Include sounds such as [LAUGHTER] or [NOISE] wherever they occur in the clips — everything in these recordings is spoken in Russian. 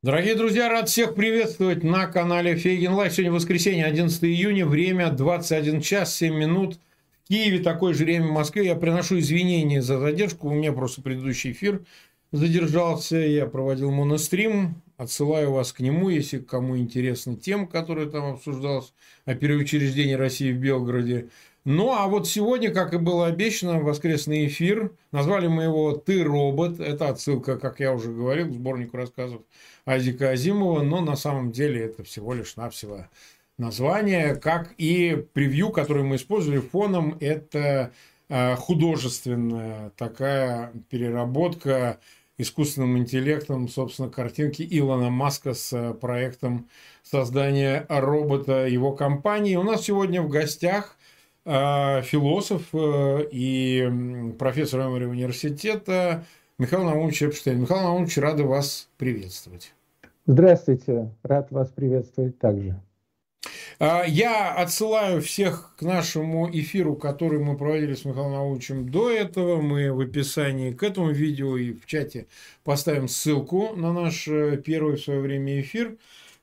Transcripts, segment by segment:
Дорогие друзья, рад всех приветствовать на канале Фейгин Live. Сегодня воскресенье, 11 июня, время 21 час 7 минут. В Киеве такое же время в Москве. Я приношу извинения за задержку. У меня просто предыдущий эфир задержался. Я проводил монострим. Отсылаю вас к нему, если кому интересна тема, которая там обсуждалась о переучреждении России в Белгороде. Ну, а вот сегодня, как и было обещано, воскресный эфир. Назвали мы его «Ты робот». Это отсылка, как я уже говорил, к сборнику рассказов Азика Азимова. Но на самом деле это всего лишь навсего название, как и превью, которое мы использовали фоном. Это э, художественная такая переработка искусственным интеллектом, собственно, картинки Илона Маска с э, проектом создания робота его компании. У нас сегодня в гостях а, философ э, и профессор Эмори университета Михаил Наумович Эпштейн. Михаил Наумович, рады вас приветствовать. Здравствуйте, рад вас приветствовать также. А, я отсылаю всех к нашему эфиру, который мы проводили с Михаилом Наумовичем до этого. Мы в описании к этому видео и в чате поставим ссылку на наш э, первый в свое время эфир.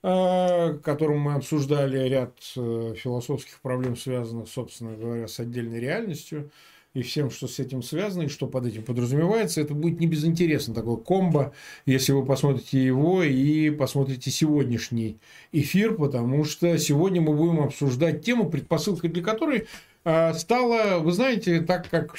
Э, которым мы обсуждали ряд э, философских проблем, связанных, собственно говоря, с отдельной реальностью и всем, что с этим связано, и что под этим подразумевается, это будет не безинтересно такое комбо, если вы посмотрите его и посмотрите сегодняшний эфир, потому что сегодня мы будем обсуждать тему, предпосылкой для которой э, стало, вы знаете, так как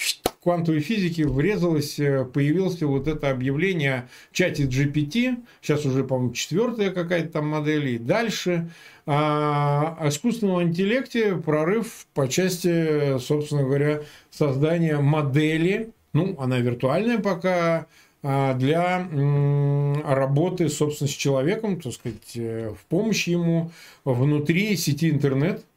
квантовой физики врезалось, э, появилось вот это объявление о чате GPT, сейчас уже, по-моему, четвертая какая-то там модель, и дальше, о искусственном интеллекте прорыв по части, собственно говоря, создания модели, ну, она виртуальная пока, а, для работы, собственно, с человеком, так сказать, э, в помощь ему внутри сети интернет –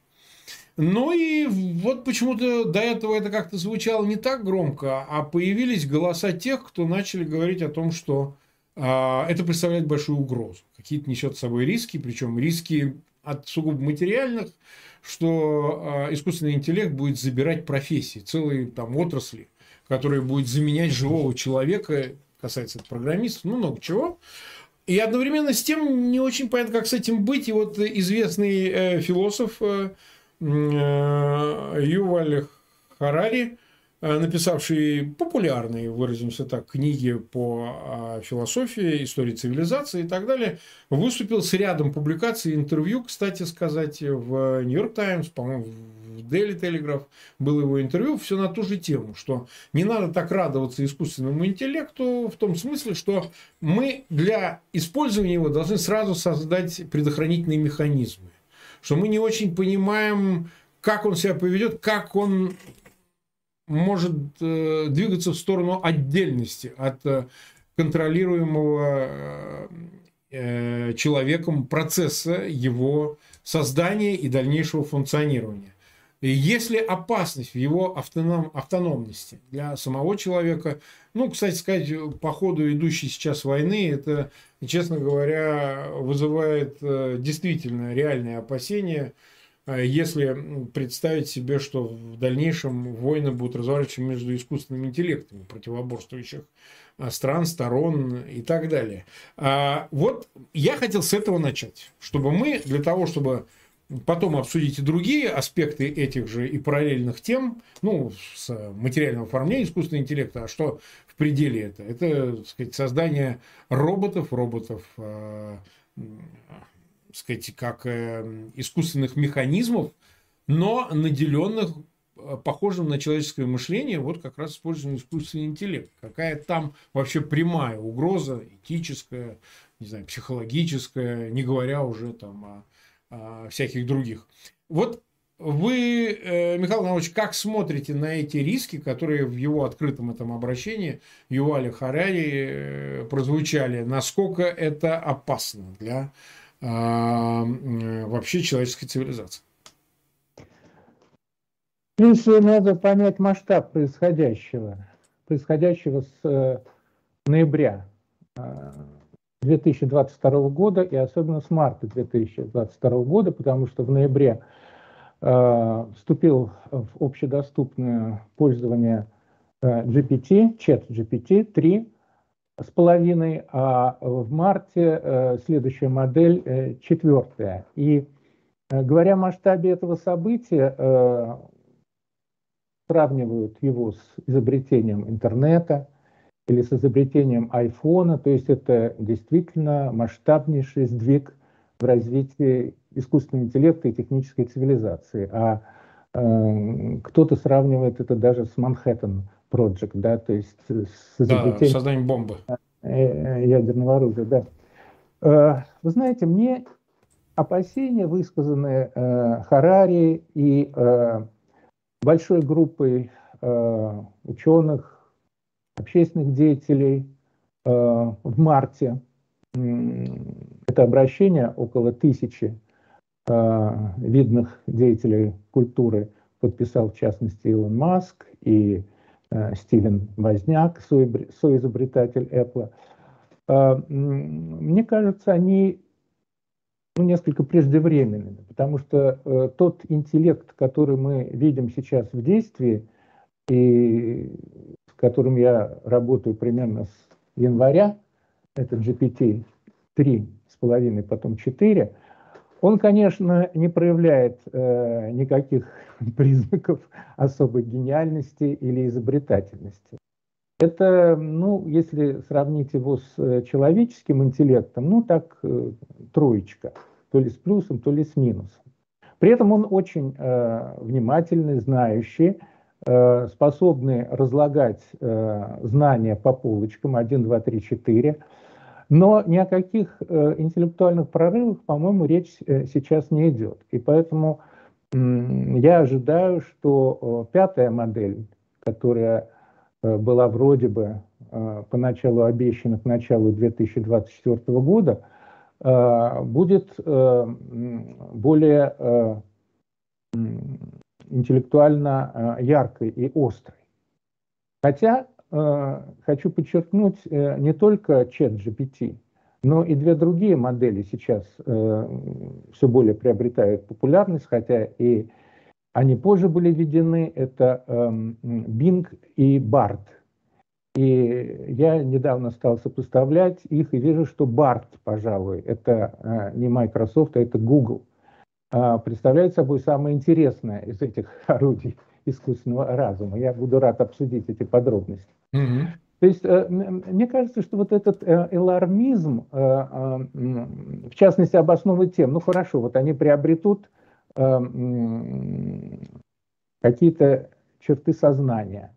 ну и вот почему-то до этого это как-то звучало не так громко, а появились голоса тех, кто начали говорить о том, что а, это представляет большую угрозу. Какие-то несет с собой риски, причем риски от сугубо материальных, что а, искусственный интеллект будет забирать профессии, целые там отрасли, которые будет заменять живого человека, касается программистов, ну много чего. И одновременно с тем не очень понятно, как с этим быть. И вот известный э, философ э, Э, Юваль Харари, э, написавший популярные, выразимся так, книги по а, философии, истории цивилизации и так далее, выступил с рядом публикаций, интервью, кстати сказать, в Нью-Йорк Таймс, по-моему, в Daily Telegraph было его интервью, все на ту же тему, что не надо так радоваться искусственному интеллекту в том смысле, что мы для использования его должны сразу создать предохранительные механизмы что мы не очень понимаем, как он себя поведет, как он может э, двигаться в сторону отдельности от э, контролируемого э, человеком процесса его создания и дальнейшего функционирования. И есть ли опасность в его автоном, автономности для самого человека? Ну, кстати сказать, по ходу идущей сейчас войны, это, честно говоря, вызывает э, действительно реальные опасения, э, если представить себе, что в дальнейшем войны будут разворачиваться между искусственными интеллектами противоборствующих э, стран, сторон и так далее. А вот я хотел с этого начать, чтобы мы для того, чтобы потом обсудить и другие аспекты этих же и параллельных тем, ну, с материального оформления искусственного интеллекта, а что в пределе это? Это, так сказать, создание роботов, роботов, э, сказать, как э, искусственных механизмов, но наделенных э, похожим на человеческое мышление, вот как раз используем искусственный интеллект. Какая там вообще прямая угроза, этическая, не знаю, психологическая, не говоря уже там о всяких других. Вот вы, э, Михаил Иванович, как смотрите на эти риски, которые в его открытом этом обращении Юваля Харари э, прозвучали? Насколько это опасно для а, вообще человеческой цивилизации? Здесь надо понять масштаб происходящего, происходящего с э, ноября а, 2022 года и особенно с марта 2022 года, потому что в ноябре э, вступил в общедоступное пользование э, GPT, чат GPT 3, с половиной, а в марте следующая модель четвертая. И говоря о масштабе этого события, сравнивают его с изобретением интернета или с изобретением айфона, то есть это действительно масштабнейший сдвиг в развитии искусственного интеллекта и технической цивилизации. А э, кто-то сравнивает это даже с Манхэттен Project, да, то есть с изобретением... Да, созданием бомбы. Э, ядерного оружия, да. Э, вы знаете, мне опасения, высказанные э, Харари и э, большой группой э, ученых, общественных деятелей э, в марте. Это обращение около тысячи э, видных деятелей культуры подписал, в частности, Илон Маск и э, Стивен Возняк, соизобретатель Apple. Мне кажется, они ну, несколько преждевременными, потому что тот интеллект, который мы видим сейчас в действии, и которым я работаю примерно с января, это GPT 3 с половиной, потом 4, он, конечно, не проявляет э, никаких [LAUGHS] признаков особой гениальности или изобретательности. Это, ну, если сравнить его с э, человеческим интеллектом, ну, так, э, троечка, то ли с плюсом, то ли с минусом. При этом он очень э, внимательный, знающий, э, способный разлагать э, знания по полочкам 1, 2, 3, 4. Но ни о каких э, интеллектуальных прорывах, по-моему, речь сейчас не идет. И поэтому я ожидаю, что пятая модель, которая была вроде бы поначалу обещана к началу 2024 года, будет более интеллектуально яркой и острой. Хотя хочу подчеркнуть не только чат GPT, но и две другие модели сейчас все более приобретают популярность, хотя и они позже были введены, это эм, Bing и BART. И я недавно стал сопоставлять их и вижу, что BART, пожалуй, это э, не Microsoft, а это Google. Э, представляет собой самое интересное из этих [LAUGHS] орудий искусственного разума. Я буду рад обсудить эти подробности. Mm-hmm. То есть э, мне кажется, что вот этот элармизм, э, э, в частности, обосновывает тем, ну хорошо, вот они приобретут какие-то черты сознания,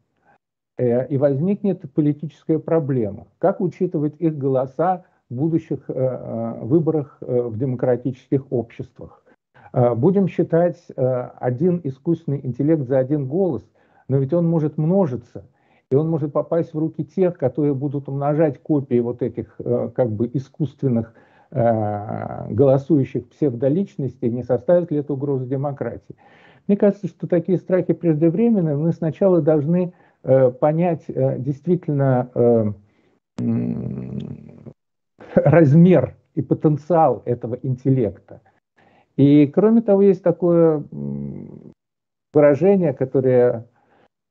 и возникнет политическая проблема. Как учитывать их голоса в будущих выборах в демократических обществах? Будем считать один искусственный интеллект за один голос, но ведь он может множиться, и он может попасть в руки тех, которые будут умножать копии вот этих как бы искусственных Э, голосующих псевдоличностей, не составит ли это угрозу демократии. Мне кажется, что такие страхи преждевременные. Мы сначала должны э, понять э, действительно э, э, размер и потенциал этого интеллекта. И кроме того, есть такое выражение, которое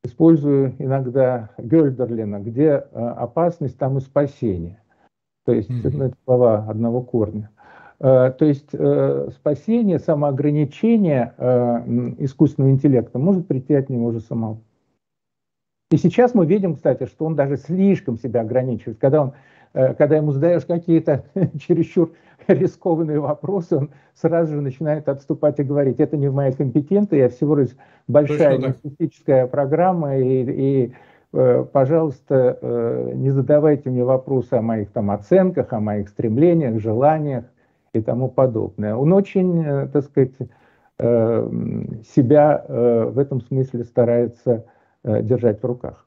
использую иногда Гёльдерлина, где э, опасность, там и спасение. То есть mm-hmm. ну, это слова одного корня. Э, то есть э, спасение, самоограничение искусственного интеллекта может прийти от него же самого. И сейчас мы видим, кстати, что он даже слишком себя ограничивает. Когда, он, когда ему задаешь какие-то [LAUGHS] чересчур рискованные вопросы, он сразу же начинает отступать и говорить, это не в моей компетенции, я всего лишь большая лингвистическая программа, и, и Э, пожалуйста, э, не задавайте мне вопросы о моих там оценках, о моих стремлениях, желаниях и тому подобное. Он очень, э, так сказать, себя в этом смысле старается держать в руках.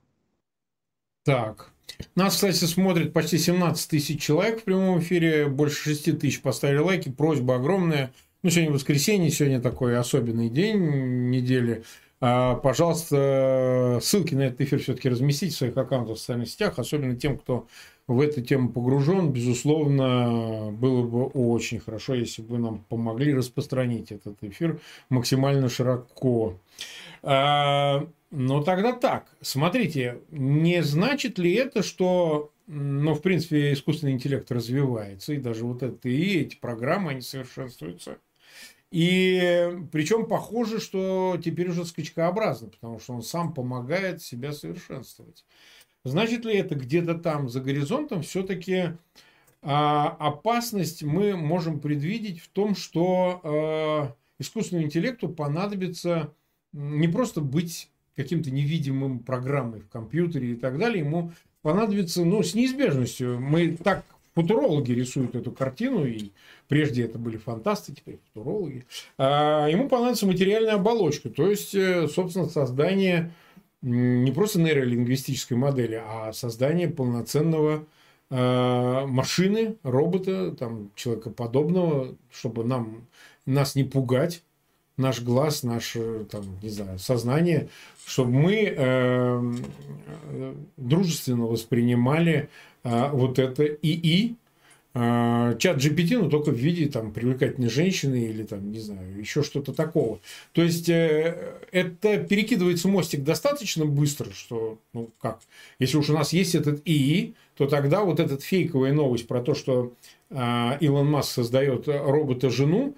Так. Нас, кстати, смотрит почти 17 тысяч человек в прямом эфире, больше 6 тысяч поставили лайки. Просьба огромная. Ну, сегодня воскресенье, сегодня такой особенный день недели. А, пожалуйста, ссылки на этот эфир все-таки разместите в своих аккаунтах в социальных сетях, особенно тем, кто в эту тему погружен. Безусловно, было бы очень хорошо, если бы нам помогли распространить этот эфир максимально широко. А, но тогда так. Смотрите, не значит ли это, что но, в принципе, искусственный интеллект развивается, и даже вот это и эти программы, они совершенствуются. И причем похоже, что теперь уже скачкообразно, потому что он сам помогает себя совершенствовать. Значит ли это где-то там за горизонтом все-таки а, опасность мы можем предвидеть в том, что а, искусственному интеллекту понадобится не просто быть каким-то невидимым программой в компьютере и так далее, ему понадобится, ну, с неизбежностью. Мы так футурологи рисуют эту картину, и прежде это были фантасты, теперь футурологи. А ему понадобится материальная оболочка, то есть, э, собственно, создание не просто нейролингвистической модели, а создание полноценного э, машины, робота, там, человекоподобного, чтобы нам, нас не пугать, наш глаз, наше, там, не знаю, сознание, чтобы мы э, дружественно воспринимали э, вот это ИИ, э, чат GPT, но только в виде там привлекательной женщины или там, не знаю, еще что-то такого. То есть, э, это перекидывается мостик достаточно быстро, что, ну как, если уж у нас есть этот ИИ, то тогда вот эта фейковая новость про то, что э, Илон Маск создает робота-жену,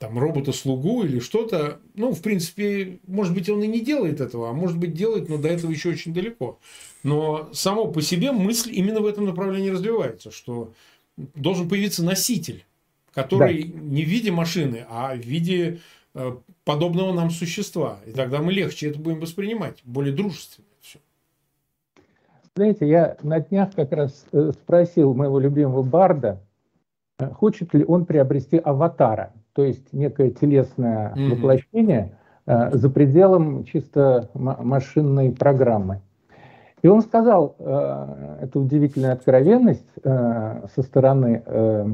там робота-слугу или что-то. Ну, в принципе, может быть, он и не делает этого, а может быть, делает, но до этого еще очень далеко. Но само по себе мысль именно в этом направлении развивается, что должен появиться носитель, который да. не в виде машины, а в виде э, подобного нам существа. И тогда мы легче это будем воспринимать, более дружественно. Все. Знаете, я на днях как раз э, спросил моего любимого Барда, э, хочет ли он приобрести аватара то есть некое телесное mm-hmm. воплощение э, за пределом чисто машинной программы. И он сказал, э, это удивительная откровенность э, со стороны э,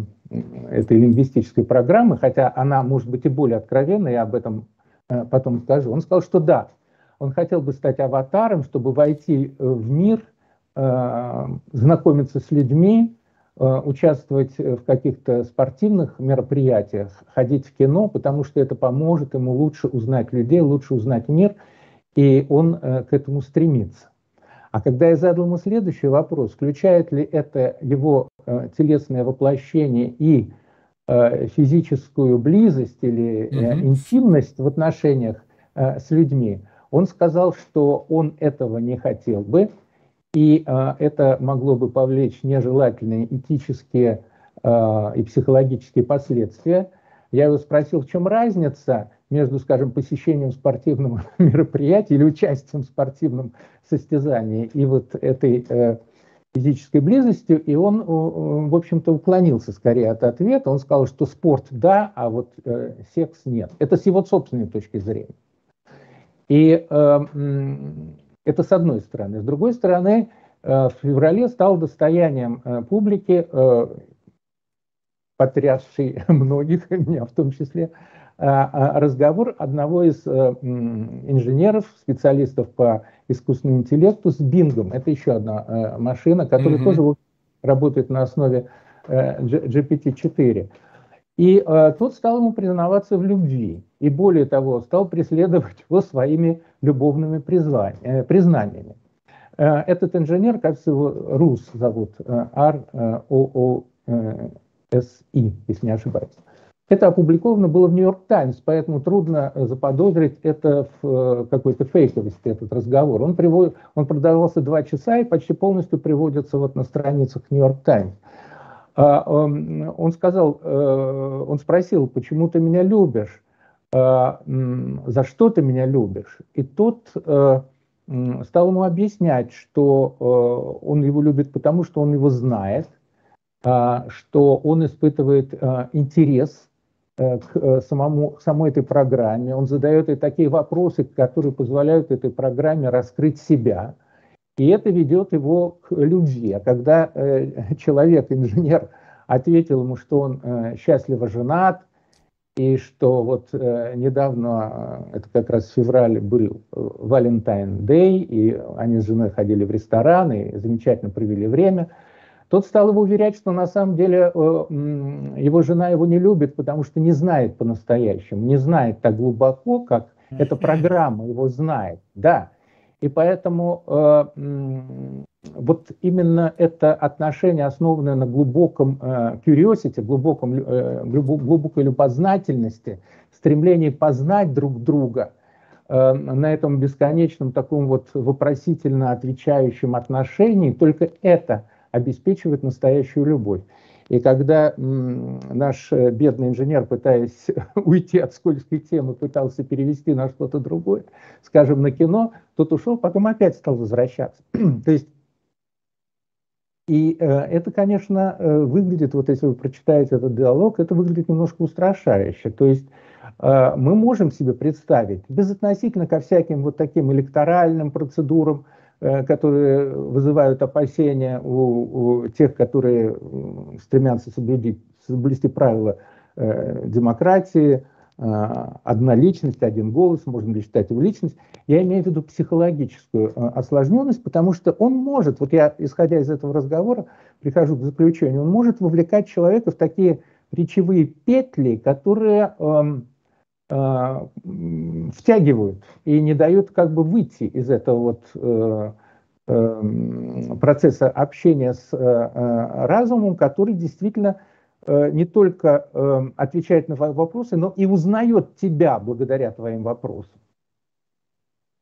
этой лингвистической программы, хотя она может быть и более откровенной, я об этом э, потом скажу. Он сказал, что да, он хотел бы стать аватаром, чтобы войти в мир, э, знакомиться с людьми, Э, участвовать в каких-то спортивных мероприятиях, ходить в кино, потому что это поможет ему лучше узнать людей, лучше узнать мир, и он э, к этому стремится. А когда я задал ему следующий вопрос, включает ли это его э, телесное воплощение и физическую близость или mm-hmm. интимность в отношениях с людьми, он сказал, что он этого не хотел бы, и а, это могло бы повлечь нежелательные этические а, и психологические последствия. Я его спросил, в чем разница между, скажем, посещением спортивного [LAUGHS] мероприятия или участием в спортивном состязании и вот этой э, физической близостью, и он, в общем-то, уклонился скорее от ответа. Он сказал, что спорт да, а вот э, секс нет. Это с его собственной точки зрения. И э, это с одной стороны. С другой стороны, э, в феврале стал достоянием э, публики, э, потрясший [LAUGHS] многих, меня в том числе, разговор одного из инженеров, специалистов по искусственному интеллекту с Бингом. Это еще одна машина, которая mm-hmm. тоже работает на основе GPT-4. И э, тот стал ему признаваться в любви. И более того, стал преследовать его своими любовными э, признаниями. Э, этот инженер, кажется, его Рус зовут, э, R-O-O-S-I, если не ошибаюсь. Это опубликовано было в Нью-Йорк Таймс, поэтому трудно заподозрить это в какой-то фейковости, этот разговор. Он, приводит, он продавался два часа и почти полностью приводится вот на страницах Нью-Йорк Таймс. А, он сказал, он спросил, почему ты меня любишь, за что ты меня любишь? И тот э, стал ему объяснять, что э, он его любит потому, что он его знает, что он испытывает интерес к самому, самой этой программе, он задает ей такие вопросы, которые позволяют этой программе раскрыть себя – и это ведет его к любви. А когда э, [LAUGHS] человек, инженер, ответил ему, что он э, счастливо женат, и что вот э, недавно, э, это как раз в феврале был Валентайн Дэй, и они с женой ходили в ресторан и замечательно провели время, тот стал его уверять, что на самом деле э, его жена его не любит, потому что не знает по-настоящему, не знает так глубоко, как эта программа его знает. Да, и поэтому э, вот именно это отношение, основанное на глубоком э, curiosity, глубоком, э, глубокой любознательности, стремлении познать друг друга, э, на этом бесконечном таком вот вопросительно отвечающем отношении, только это обеспечивает настоящую любовь. И когда наш э, бедный инженер, пытаясь [LAUGHS] уйти от скользкой темы, пытался перевести на что-то другое, скажем, на кино, тот ушел, потом опять стал возвращаться. [CLEARS THROAT] То есть и э, это, конечно, э, выглядит, вот если вы прочитаете этот диалог, это выглядит немножко устрашающе. То есть э, мы можем себе представить, безотносительно ко всяким вот таким электоральным процедурам, э, которые вызывают опасения у, у тех, которые стремятся соблюдить, соблюсти правила э, демократии, одна личность, один голос, можно ли считать его личность. Я имею в виду психологическую а, осложненность, потому что он может, вот я, исходя из этого разговора, прихожу к заключению, он может вовлекать человека в такие речевые петли, которые э, э, втягивают и не дают как бы выйти из этого вот э, э, процесса общения с э, разумом, который действительно Э, не только эм, отвечает на вопросы, но и узнает тебя благодаря твоим вопросам.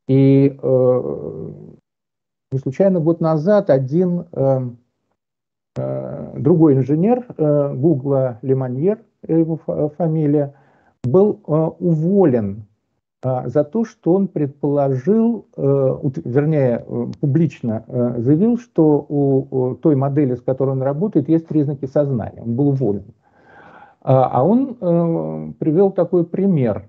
И э, не случайно год назад один э, другой инженер Гугла Леманьер, его фамилия, был уволен за то, что он предположил, э, вернее, э, публично э, заявил, что у той модели, с которой он работает, есть признаки сознания. Он был уволен. А, а он привел такой пример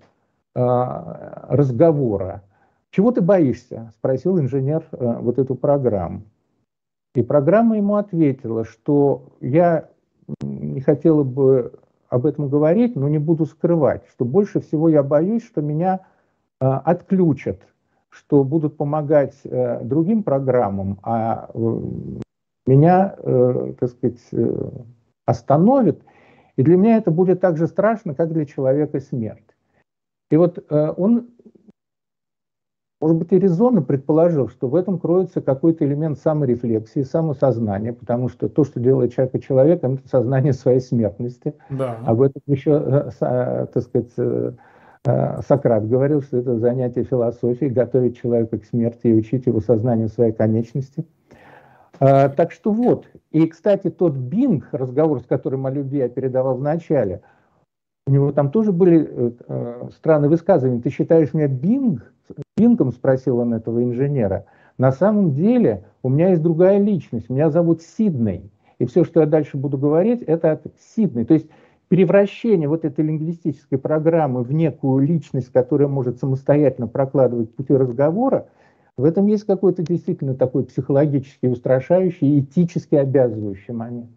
разговора. «Чего ты боишься?» – спросил инженер вот эту программу. И программа ему ответила, что я не хотела бы об этом говорить, но не буду скрывать, что больше всего я боюсь, что меня отключат, что будут помогать э, другим программам, а э, меня, так сказать, остановят. И для меня это будет так же страшно, как для человека смерть. И вот он, может быть, и резонно предположил, что в этом кроется какой-то элемент саморефлексии, самосознания, потому что то, что делает человека человеком, это сознание своей смертности. Да. Об этом еще, так сказать, Э, Сократ говорил, что это занятие философии, готовить человека к смерти и учить его сознанию своей конечности. Э, так что вот. И, кстати, тот Бинг, разговор, с которым о любви я передавал в начале, у него там тоже были э, странные высказывания. Ты считаешь меня Бинг? Бингом спросил он этого инженера. На самом деле у меня есть другая личность. Меня зовут Сидней. И все, что я дальше буду говорить, это от Сидней. То есть превращение вот этой лингвистической программы в некую личность, которая может самостоятельно прокладывать пути разговора, в этом есть какой-то действительно такой психологически устрашающий, этически обязывающий момент.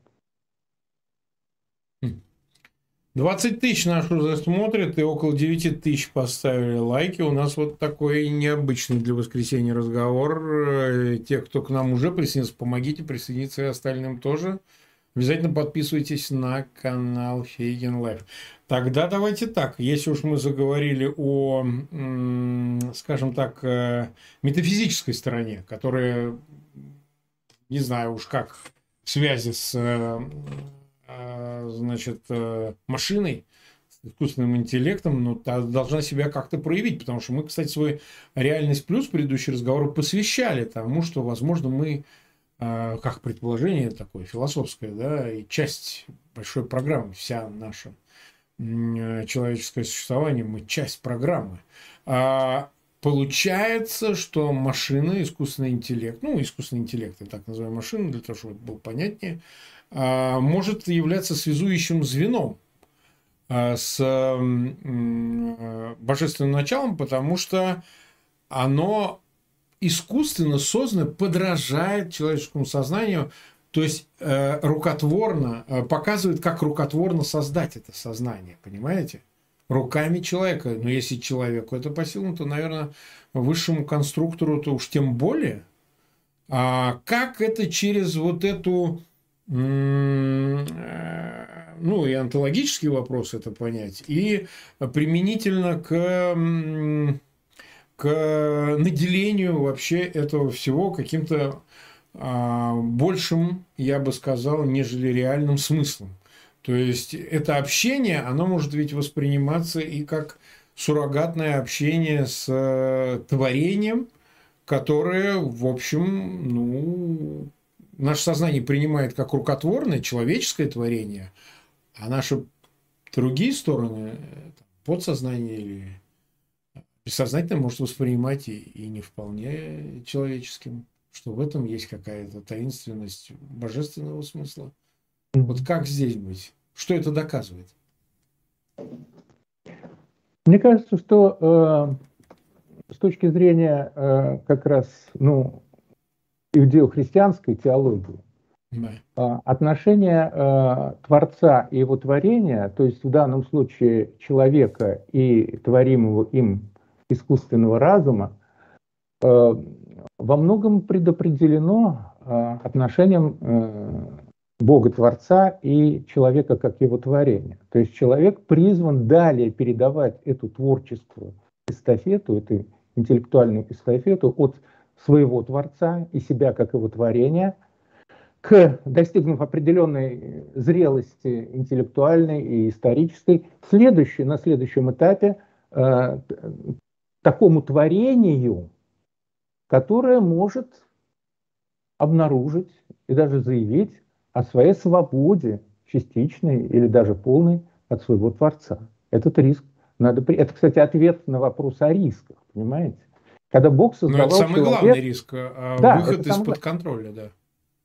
20 тысяч наш уже смотрят, и около 9 тысяч поставили лайки. У нас вот такой необычный для воскресенья разговор. Э, те, кто к нам уже присоединился, помогите присоединиться и остальным тоже. Обязательно подписывайтесь на канал Фейгин Live. Тогда давайте так, если уж мы заговорили о, скажем так, э, метафизической стороне, которая, не знаю уж как, в связи с, э, э, значит, машиной, искусственным интеллектом, но та должна себя как-то проявить, потому что мы, кстати, свой реальность плюс предыдущий разговор посвящали тому, что, возможно, мы как предположение такое философское, да, и часть большой программы, вся наша человеческое существование, мы часть программы. А получается, что машина, искусственный интеллект, ну, искусственный интеллект, я так называю машину, для того, чтобы было понятнее, а, может являться связующим звеном а, с божественным началом, потому что оно искусственно создано подражает человеческому сознанию, то есть э, рукотворно э, показывает, как рукотворно создать это сознание, понимаете? Руками человека. Но если человеку это по силам, то, наверное, высшему конструктору то уж тем более. А как это через вот эту э, ну и онтологический вопрос это понять, и применительно к к наделению вообще этого всего каким-то а, большим, я бы сказал, нежели реальным смыслом. То есть это общение, оно может ведь восприниматься и как суррогатное общение с э, творением, которое, в общем, ну, наше сознание принимает как рукотворное, человеческое творение, а наши другие стороны, подсознание или бессознательно может воспринимать и, и не вполне человеческим, что в этом есть какая-то таинственность божественного смысла. Вот как здесь быть? Что это доказывает? Мне кажется, что э, с точки зрения э, как раз ну, иудео-христианской теологии, да. э, отношение э, Творца и его творения, то есть в данном случае человека и творимого им искусственного разума, э, во многом предопределено э, отношением э, Бога Творца и человека как его творения. То есть человек призван далее передавать эту творческую эстафету, эту интеллектуальную эстафету от своего Творца и себя как его творения к, достигнув определенной зрелости интеллектуальной и исторической, следующий, на следующем этапе такому творению, которое может обнаружить и даже заявить о своей свободе, частичной или даже полной от своего Творца. Этот риск надо... Это, кстати, ответ на вопрос о рисках, понимаете? Когда Бог создавал Но это самый человека... главный риск, а да, выход из-под самый... контроля, да.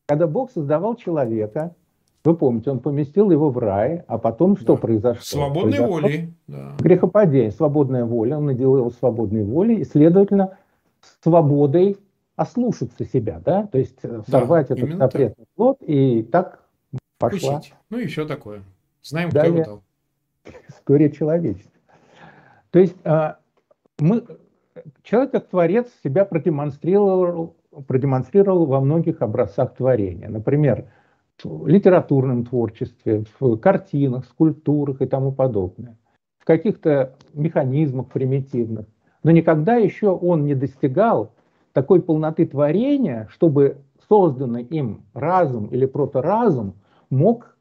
Когда Бог создавал человека, вы помните, он поместил его в рай, а потом что да. произошло? Свободной произошло волей. Да. Грехопадение, свободная воля, он наделил его свободной волей, и, следовательно, свободой ослушаться себя, да, то есть э, сорвать да, этот запретный плод и так пошла. Учить. Ну и все такое. Знаем, кто его дал. История человечества. То есть а, мы, человек как творец себя продемонстрировал, продемонстрировал во многих образцах творения. Например, литературном творчестве, в картинах, скульптурах и тому подобное. В каких-то механизмах примитивных. Но никогда еще он не достигал такой полноты творения, чтобы созданный им разум или проторазум мог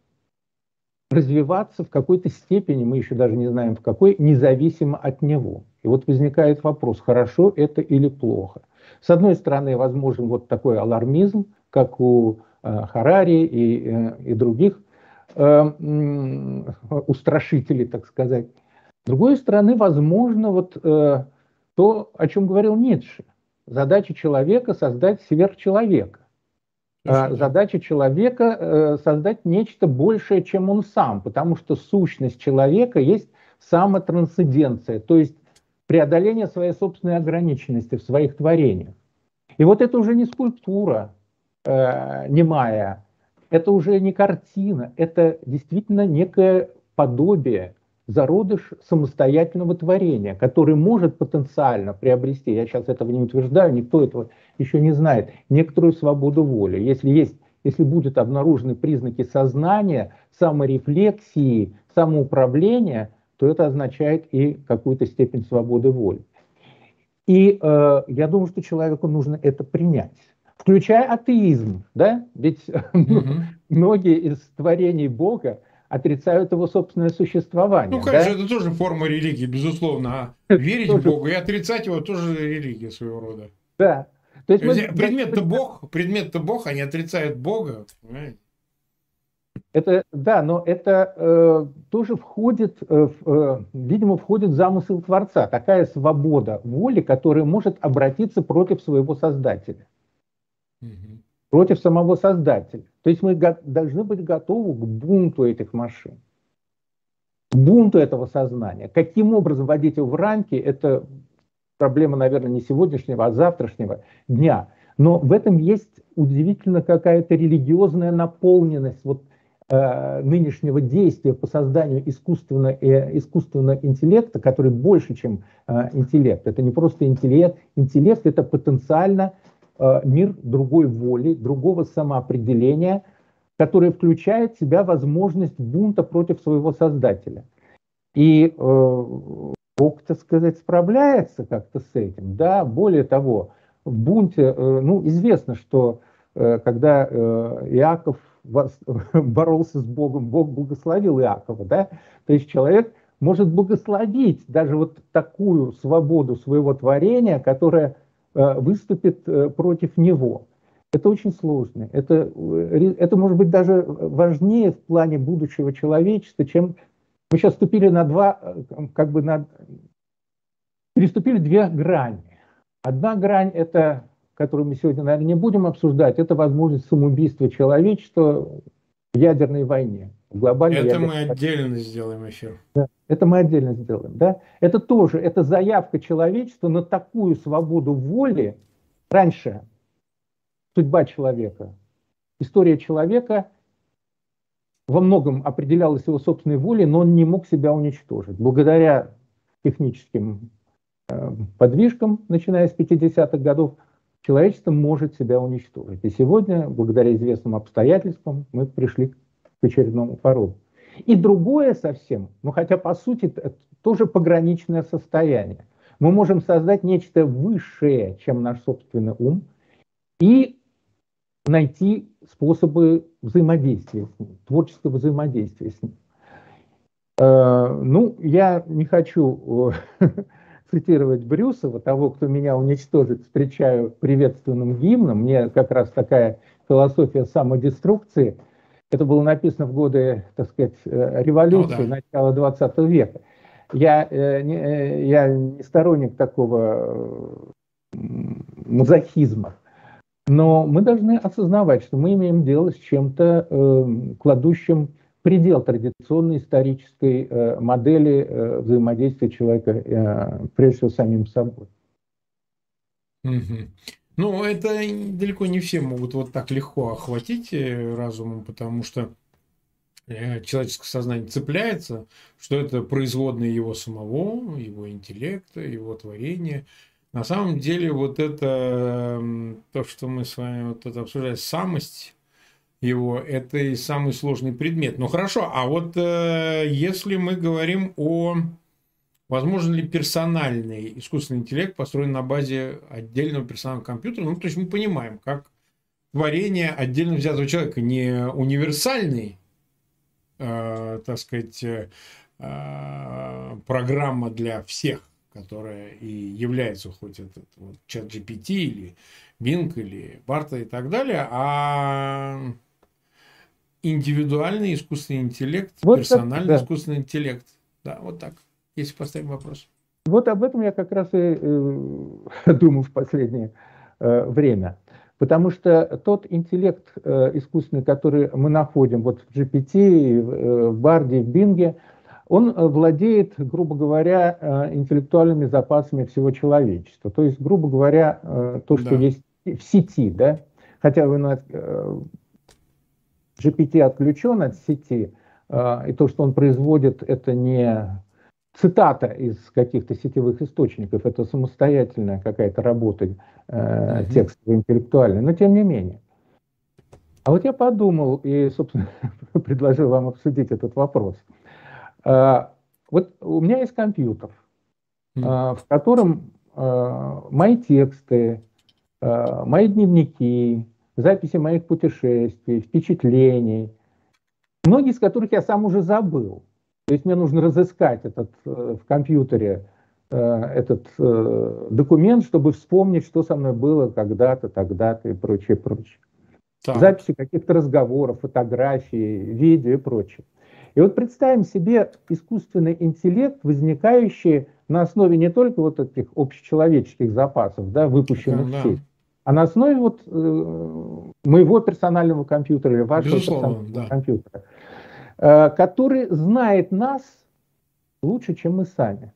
развиваться в какой-то степени, мы еще даже не знаем в какой, независимо от него. И вот возникает вопрос, хорошо это или плохо. С одной стороны, возможен вот такой алармизм, как у Харари и, э, и других э, устрашителей, так сказать. С другой стороны, возможно вот э, то, о чем говорил Ницше. Задача человека – создать сверхчеловека. А задача человека э, – создать нечто большее, чем он сам, потому что сущность человека есть самотрансценденция, то есть преодоление своей собственной ограниченности в своих творениях. И вот это уже не скульптура э, немая, это уже не картина, это действительно некое подобие зародыш самостоятельного творения, который может потенциально приобрести, я сейчас этого не утверждаю, никто этого еще не знает, некоторую свободу воли. Если есть если будут обнаружены признаки сознания, саморефлексии, самоуправления, то это означает и какую-то степень свободы воли. И э, я думаю, что человеку нужно это принять, включая атеизм, да? Ведь mm-hmm. [LAUGHS] многие из творений Бога отрицают его собственное существование. Ну, конечно, да? это тоже форма религии, безусловно. А [LAUGHS] верить в Бога и отрицать его тоже религия своего рода. Да. То есть мы... Предмет-то Бог, предмет-то Бог, они отрицают Бога, понимаете? Это, да, но это э, тоже входит, э, э, видимо, входит в замысел Творца. Такая свобода воли, которая может обратиться против своего Создателя. Угу против самого Создателя. То есть мы должны быть готовы к бунту этих машин, к бунту этого сознания. Каким образом вводить его в рамки, это проблема, наверное, не сегодняшнего, а завтрашнего дня. Но в этом есть удивительно какая-то религиозная наполненность вот, э, нынешнего действия по созданию искусственного, э, искусственного интеллекта, который больше, чем э, интеллект. Это не просто интеллект. Интеллект – это потенциально мир другой воли, другого самоопределения, который включает в себя возможность бунта против своего создателя. И э, Бог, так сказать, справляется как-то с этим. Да, более того, в бунте, э, ну, известно, что когда Иаков [LAUGHS] боролся с Богом, Бог благословил Иакова, да? То есть человек может благословить даже вот такую свободу своего творения, которая выступит против него. Это очень сложно. Это, это может быть даже важнее в плане будущего человечества, чем мы сейчас ступили на два, как бы на, переступили две грани. Одна грань – это, которую мы сегодня, наверное, не будем обсуждать, это возможность самоубийства человечества в ядерной войне. В глобальной это мы отдельно сделаем эфир. Да, это мы отдельно сделаем. Да? Это тоже, это заявка человечества на такую свободу воли. Раньше судьба человека, история человека во многом определялась его собственной волей, но он не мог себя уничтожить. Благодаря техническим э, подвижкам, начиная с 50-х годов, человечество может себя уничтожить. И сегодня, благодаря известным обстоятельствам, мы пришли к очередному породу. И другое совсем, ну хотя по сути тоже пограничное состояние. Мы можем создать нечто высшее, чем наш собственный ум, и найти способы взаимодействия с ним, творческого взаимодействия с ним. Э, ну, я не хочу э, [LAUGHS] цитировать Брюсова, того, кто меня уничтожит, встречаю приветственным гимном. Мне как раз такая философия самодеструкции. Это было написано в годы, так сказать, э, революции, ну, да. начала 20 века. Я, я не сторонник такого мазохизма. Но мы должны осознавать, что мы имеем дело с чем-то, э, кладущим предел традиционной исторической э, модели э, взаимодействия человека, э, прежде всего, самим собой. Угу. Ну, это далеко не все могут вот так легко охватить э, разумом, потому что э, человеческое сознание цепляется, что это производное его самого, его интеллекта, его творения – на самом деле вот это, то, что мы с вами вот это обсуждали, самость его, это и самый сложный предмет. Ну хорошо, а вот э, если мы говорим о возможно ли персональный искусственный интеллект построен на базе отдельного персонального компьютера, ну то есть мы понимаем, как творение отдельно взятого человека, не универсальный, э, так сказать, э, программа для всех, которая и является хоть этот вот, чат GPT или Bing или Барта и так далее, а индивидуальный искусственный интеллект, вот персональный так, да. искусственный интеллект. Да, вот так, если поставим вопрос. Вот об этом я как раз и э, [LAUGHS] думаю в последнее э, время. Потому что тот интеллект э, искусственный, который мы находим вот в GPT, э, в Барде, в Бинге, он э, владеет, грубо говоря, э, интеллектуальными запасами всего человечества. То есть, грубо говоря, э, то, что да. есть в сети, да, хотя вы GPT отключен от сети, и то, что он производит, это не цитата из каких-то сетевых источников, это самостоятельная какая-то работа э, текстовая, интеллектуальная, но тем не менее. А вот я подумал и, собственно, [LAUGHS] предложил вам обсудить этот вопрос – а, вот у меня есть компьютер, mm. в котором а, мои тексты, мои дневники, записи моих путешествий, впечатлений, многие из которых я сам уже забыл. То есть мне нужно разыскать этот э, в компьютере этот э, документ, чтобы вспомнить, что со мной было когда-то, тогда-то и прочее, прочее. Так. Записи каких-то разговоров, фотографий, видео и прочее. И вот представим себе искусственный интеллект, возникающий на основе не только вот этих общечеловеческих запасов, да, выпущенных да, в сеть, а на основе вот э, моего персонального компьютера или вашего Безусловно, персонального да. компьютера, э, который знает нас лучше, чем мы сами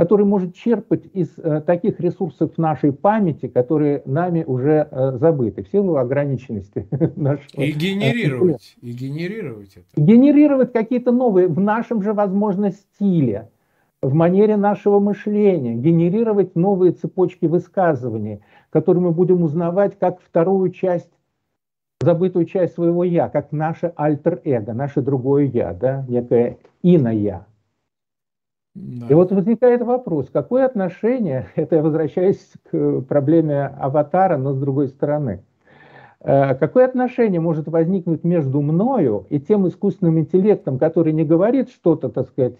который может черпать из э, таких ресурсов нашей памяти, которые нами уже э, забыты, в силу ограниченности [LAUGHS] нашего. И генерировать, и генерировать это. Генерировать какие-то новые, в нашем же, возможно, стиле, в манере нашего мышления, генерировать новые цепочки высказываний, которые мы будем узнавать как вторую часть забытую часть своего «я», как наше альтер-эго, наше другое «я», да, некое иное. Да. И вот возникает вопрос, какое отношение, [LAUGHS] это я возвращаюсь к проблеме аватара, но с другой стороны, Э, какое отношение может возникнуть между мною и тем искусственным интеллектом, который не говорит что-то, так сказать,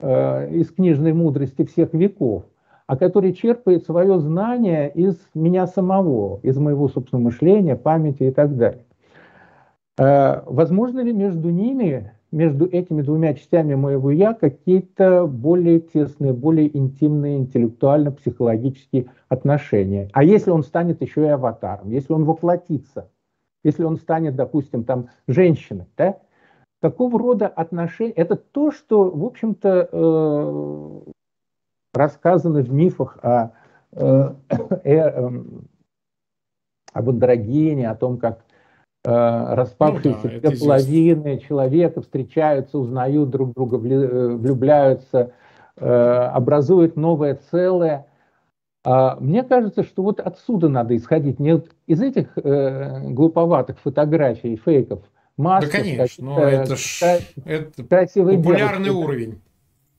э, из книжной мудрости всех веков, а который черпает свое знание из меня самого, из моего собственного мышления, памяти и так далее. Э, возможно ли между ними, между этими двумя частями моего «я» какие-то более тесные, более интимные, интеллектуально-психологические отношения? А если он станет еще и аватаром, если он воплотится, если он станет, допустим, там, женщиной, да? Такого рода отношения, это то, что, в общем-то, э, рассказано в мифах о, э, э, э, об андрогене, о том, как Э, распавшиеся ну, да, две половины человека встречаются, узнают друг друга, э, влюбляются, э, образуют новое целое. А мне кажется, что вот отсюда надо исходить, не из этих глуповатых фотографий, фейков, масков. Да, конечно, но это, ж, это популярный девушки. уровень.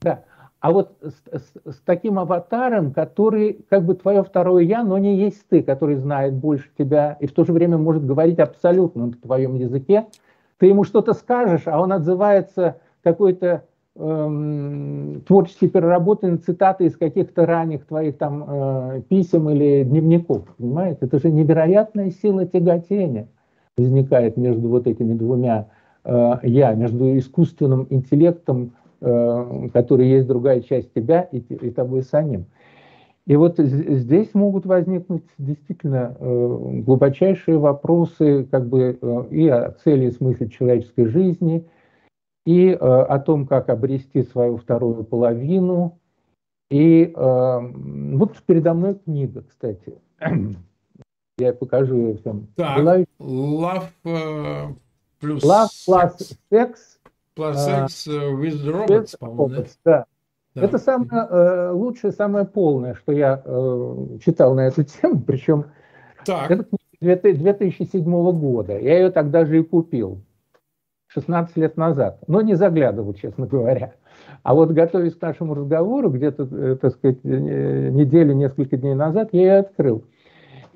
Да, а вот с, с, с таким аватаром, который как бы твое второе я, но не есть ты, который знает больше тебя и в то же время может говорить абсолютно на твоем языке, ты ему что-то скажешь, а он отзывается какой-то эм, творчески переработанной цитаты из каких-то ранних твоих там э, писем или дневников, понимаете? Это же невероятная сила тяготения возникает между вот этими двумя э, я, между искусственным интеллектом, который есть другая часть тебя и, и тобой самим. И вот здесь могут возникнуть действительно э, глубочайшие вопросы как бы э, и о цели и смысле человеческой жизни, и о том, как обрести свою вторую половину. И вот передо мной книга, кстати. [CLEARS THROAT] Я покажу ее всем. Так, Love плюс Love plus Sex Sex with Robots, по-моему, да? да? Это самое э, лучшее, самое полное, что я э, читал на эту [LAUGHS] тему, причем так. это 2007 года. Я ее тогда же и купил, 16 лет назад, но не заглядывал, честно говоря. А вот готовясь к нашему разговору, где-то, э, так сказать, э, неделю, несколько дней назад, я ее открыл.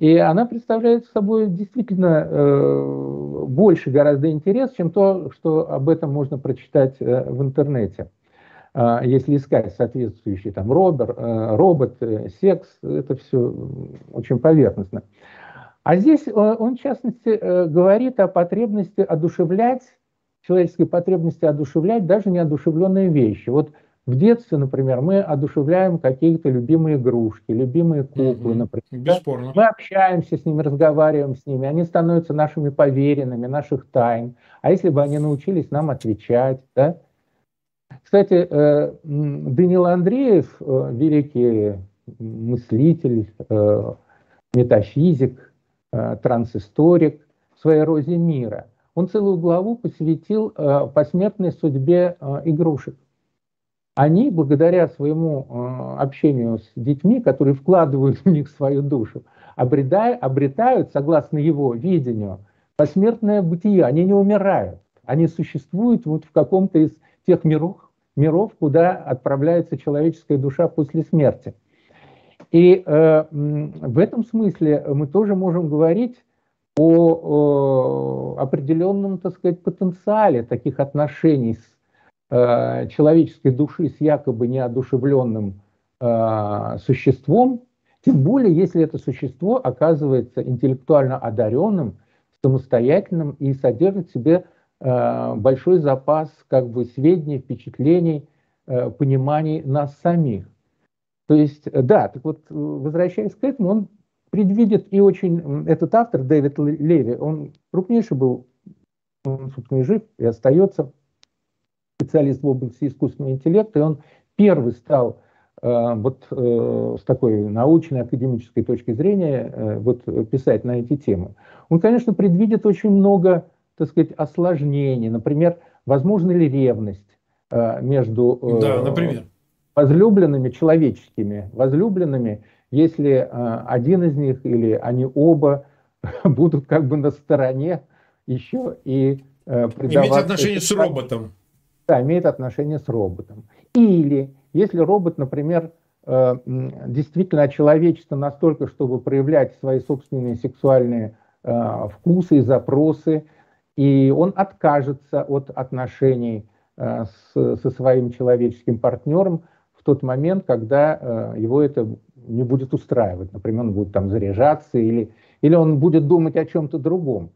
И она представляет собой действительно э, больше гораздо интерес, чем то, что об этом можно прочитать э, в интернете. Э, если искать соответствующий там робер, э, робот, э, секс, это все очень поверхностно. А здесь э, он, в частности, э, говорит о потребности одушевлять, человеческой потребности одушевлять даже неодушевленные вещи. Вот в детстве, например, мы одушевляем какие-то любимые игрушки, любимые куклы, угу, например. Бесспорно. Мы общаемся с ними, разговариваем с ними, они становятся нашими поверенными, наших тайн. А если бы они научились нам отвечать, да? Кстати, э, Данил Андреев, э, великий мыслитель, э, метафизик, трансисторик в своей «Розе мира», он целую главу посвятил посмертной судьбе игрушек они, благодаря своему э, общению с детьми, которые вкладывают в них свою душу, обретают, согласно его видению, посмертное бытие. Они не умирают. Они существуют вот в каком-то из тех миров, миров, куда отправляется человеческая душа после смерти. И э, в этом смысле мы тоже можем говорить о, о определенном, так сказать, потенциале таких отношений с Э, человеческой души с якобы неодушевленным э, существом, тем более, если это существо оказывается интеллектуально одаренным, самостоятельным и содержит в себе э, большой запас как бы сведений, впечатлений, пониманий нас самих. То есть, да, так вот, возвращаясь к этому, он предвидит и очень, этот автор, Дэвид Леви, он крупнейший был, он, собственно, и жив, и остается специалист в области искусственного интеллекта, и он первый стал э, вот э, с такой научной, академической точки зрения э, вот писать на эти темы. Он, конечно, предвидит очень много, так сказать, осложнений. Например, возможна ли ревность между да, например. возлюбленными человеческими, возлюбленными, если один из них или они оба [LAUGHS] будут как бы на стороне еще и Иметь отношение с роботом да, имеет отношение с роботом. Или если робот, например, э, действительно человечество настолько, чтобы проявлять свои собственные сексуальные вкусы и запросы, и он откажется от отношений с, со своим человеческим партнером в тот момент, когда его это не будет устраивать. Например, он будет там заряжаться или, или он будет думать о чем-то другом.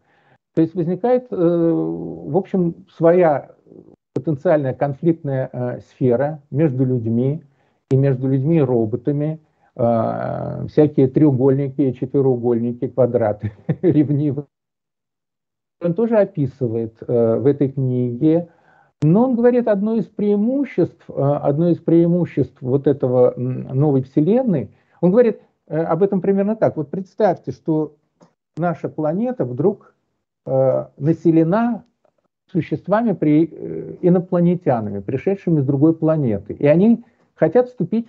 То есть возникает, в общем, своя потенциальная конфликтная э, сфера между людьми и между людьми и роботами, э, всякие треугольники, четвероугольники, квадраты [LAUGHS] ревнивые. Он тоже описывает э, в этой книге, но он говорит, одно из преимуществ, одно из преимуществ вот этого новой вселенной, он говорит об этом примерно так. Вот представьте, что наша планета вдруг населена существами, при, э, инопланетянами, пришедшими с другой планеты. И они хотят вступить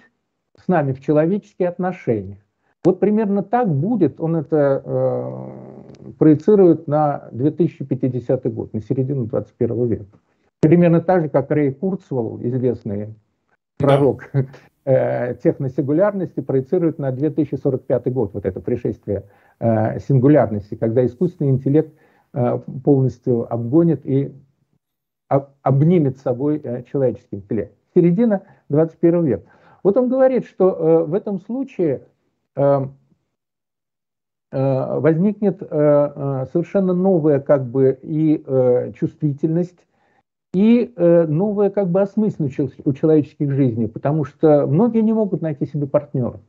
с нами в человеческие отношения. Вот примерно так будет, он это э, проецирует на 2050 год, на середину 21 века. Примерно так же, как Рэй Курцвелл, известный пророк э, техносингулярности, проецирует на 2045 год, вот это пришествие э, сингулярности, когда искусственный интеллект – полностью обгонит и обнимет собой э, человеческий интеллект. Середина 21 века. Вот он говорит, что э, в этом случае возникнет совершенно новая как бы и чувствительность, и новая как бы осмысленность у человеческих жизней, потому что многие не могут найти себе партнера.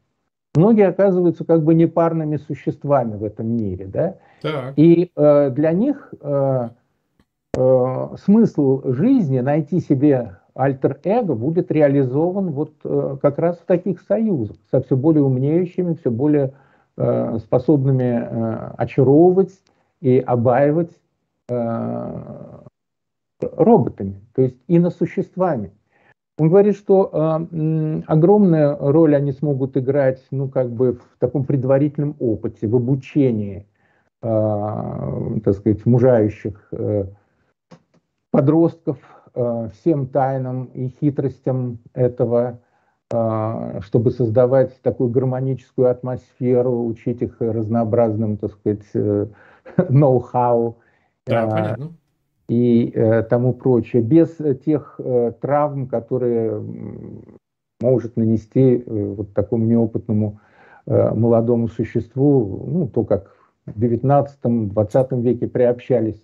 Многие оказываются как бы непарными существами в этом мире, да? Так. И э, для них э, э, смысл жизни найти себе альтер-эго будет реализован вот э, как раз в таких союзах со все более умнеющими, все более э, способными э, очаровывать и обаивать э, роботами, то есть иносуществами. Он говорит, что э, огромную роль они смогут играть, ну, как бы в таком предварительном опыте, в обучении, э, так сказать, мужающих э, подростков э, всем тайнам и хитростям этого, э, чтобы создавать такую гармоническую атмосферу, учить их разнообразным, так сказать, э, [LAUGHS] ноу-хау. Да, понятно и э, тому прочее, без тех э, травм, которые может нанести э, вот такому неопытному э, молодому существу, ну, то, как в 19-20 веке приобщались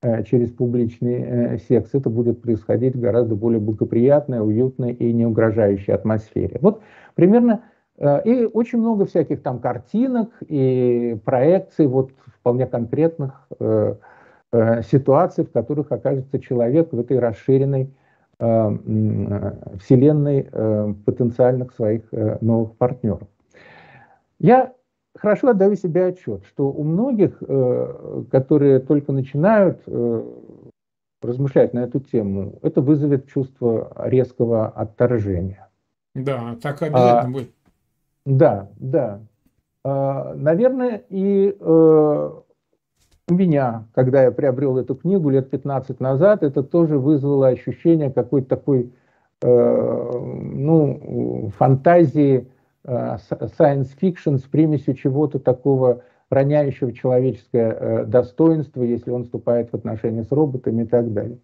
э, через публичный э, секс, это будет происходить в гораздо более благоприятной, уютной и не угрожающей атмосфере. Вот примерно э, и очень много всяких там картинок и проекций вот вполне конкретных э, Э, ситуаций, в которых окажется человек в этой расширенной э, вселенной э, потенциальных своих новых партнеров. Я хорошо отдаю себе отчет, что у многих, которые только начинают размышлять на эту тему, это вызовет чувство резкого отторжения. Да, так обязательно а, будет. Да, да. А, наверное, и у меня, когда я приобрел эту книгу лет 15 назад, это тоже вызвало ощущение какой-то такой э, ну, фантазии, э, science fiction с примесью чего-то такого роняющего человеческое э, достоинство, если он вступает в отношения с роботами и так далее.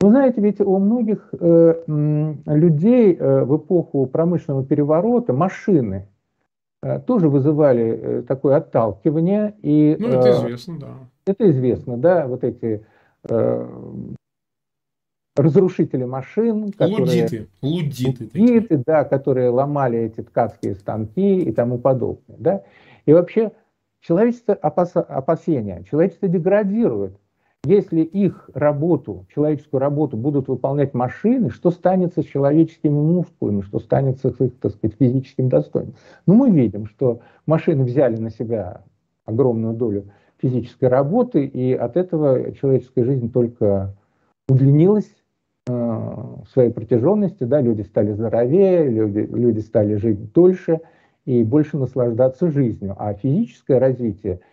Вы знаете, ведь у многих э, людей э, в эпоху промышленного переворота машины тоже вызывали э, такое отталкивание. И, ну, это э, известно, да. Это известно, да, вот эти э, разрушители машин. Которые, лудиты, лудиты. Лудиты, да, которые ломали эти ткацкие станки и тому подобное. Да? И вообще человечество опаса, опасения, человечество деградирует. Если их работу, человеческую работу будут выполнять машины, что станется с человеческими мускулами, что станется с их, так сказать, физическим достоинством? Ну, мы видим, что машины взяли на себя огромную долю физической работы, и от этого человеческая жизнь только удлинилась э, в своей протяженности, да, люди стали здоровее, люди, люди стали жить дольше и больше наслаждаться жизнью. А физическое развитие –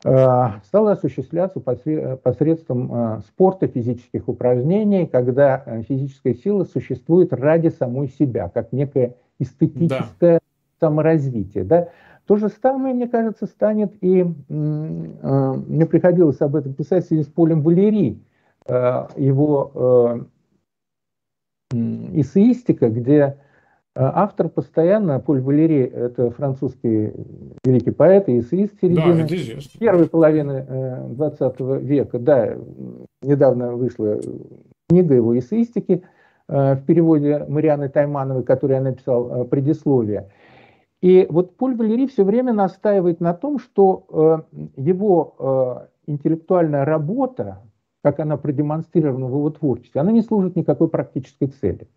стала осуществляться посредством э, спорта, физических упражнений, когда э, физическая сила существует ради самой себя, как некое эстетическое да. саморазвитие. Да? То же самое, мне кажется, станет и, мне приходилось об этом писать в связи с Полем Валери, его эссеистика, где автор постоянно, Поль Валери, это французский великий поэт и эссеист середины да, первой половины 20 века, да, недавно вышла книга его эссеистики в переводе Марианы Таймановой, которую я написал предисловие. И вот Поль Валери все время настаивает на том, что э, его э, интеллектуальная работа, как она продемонстрирована в его творчестве, она не служит никакой практической цели.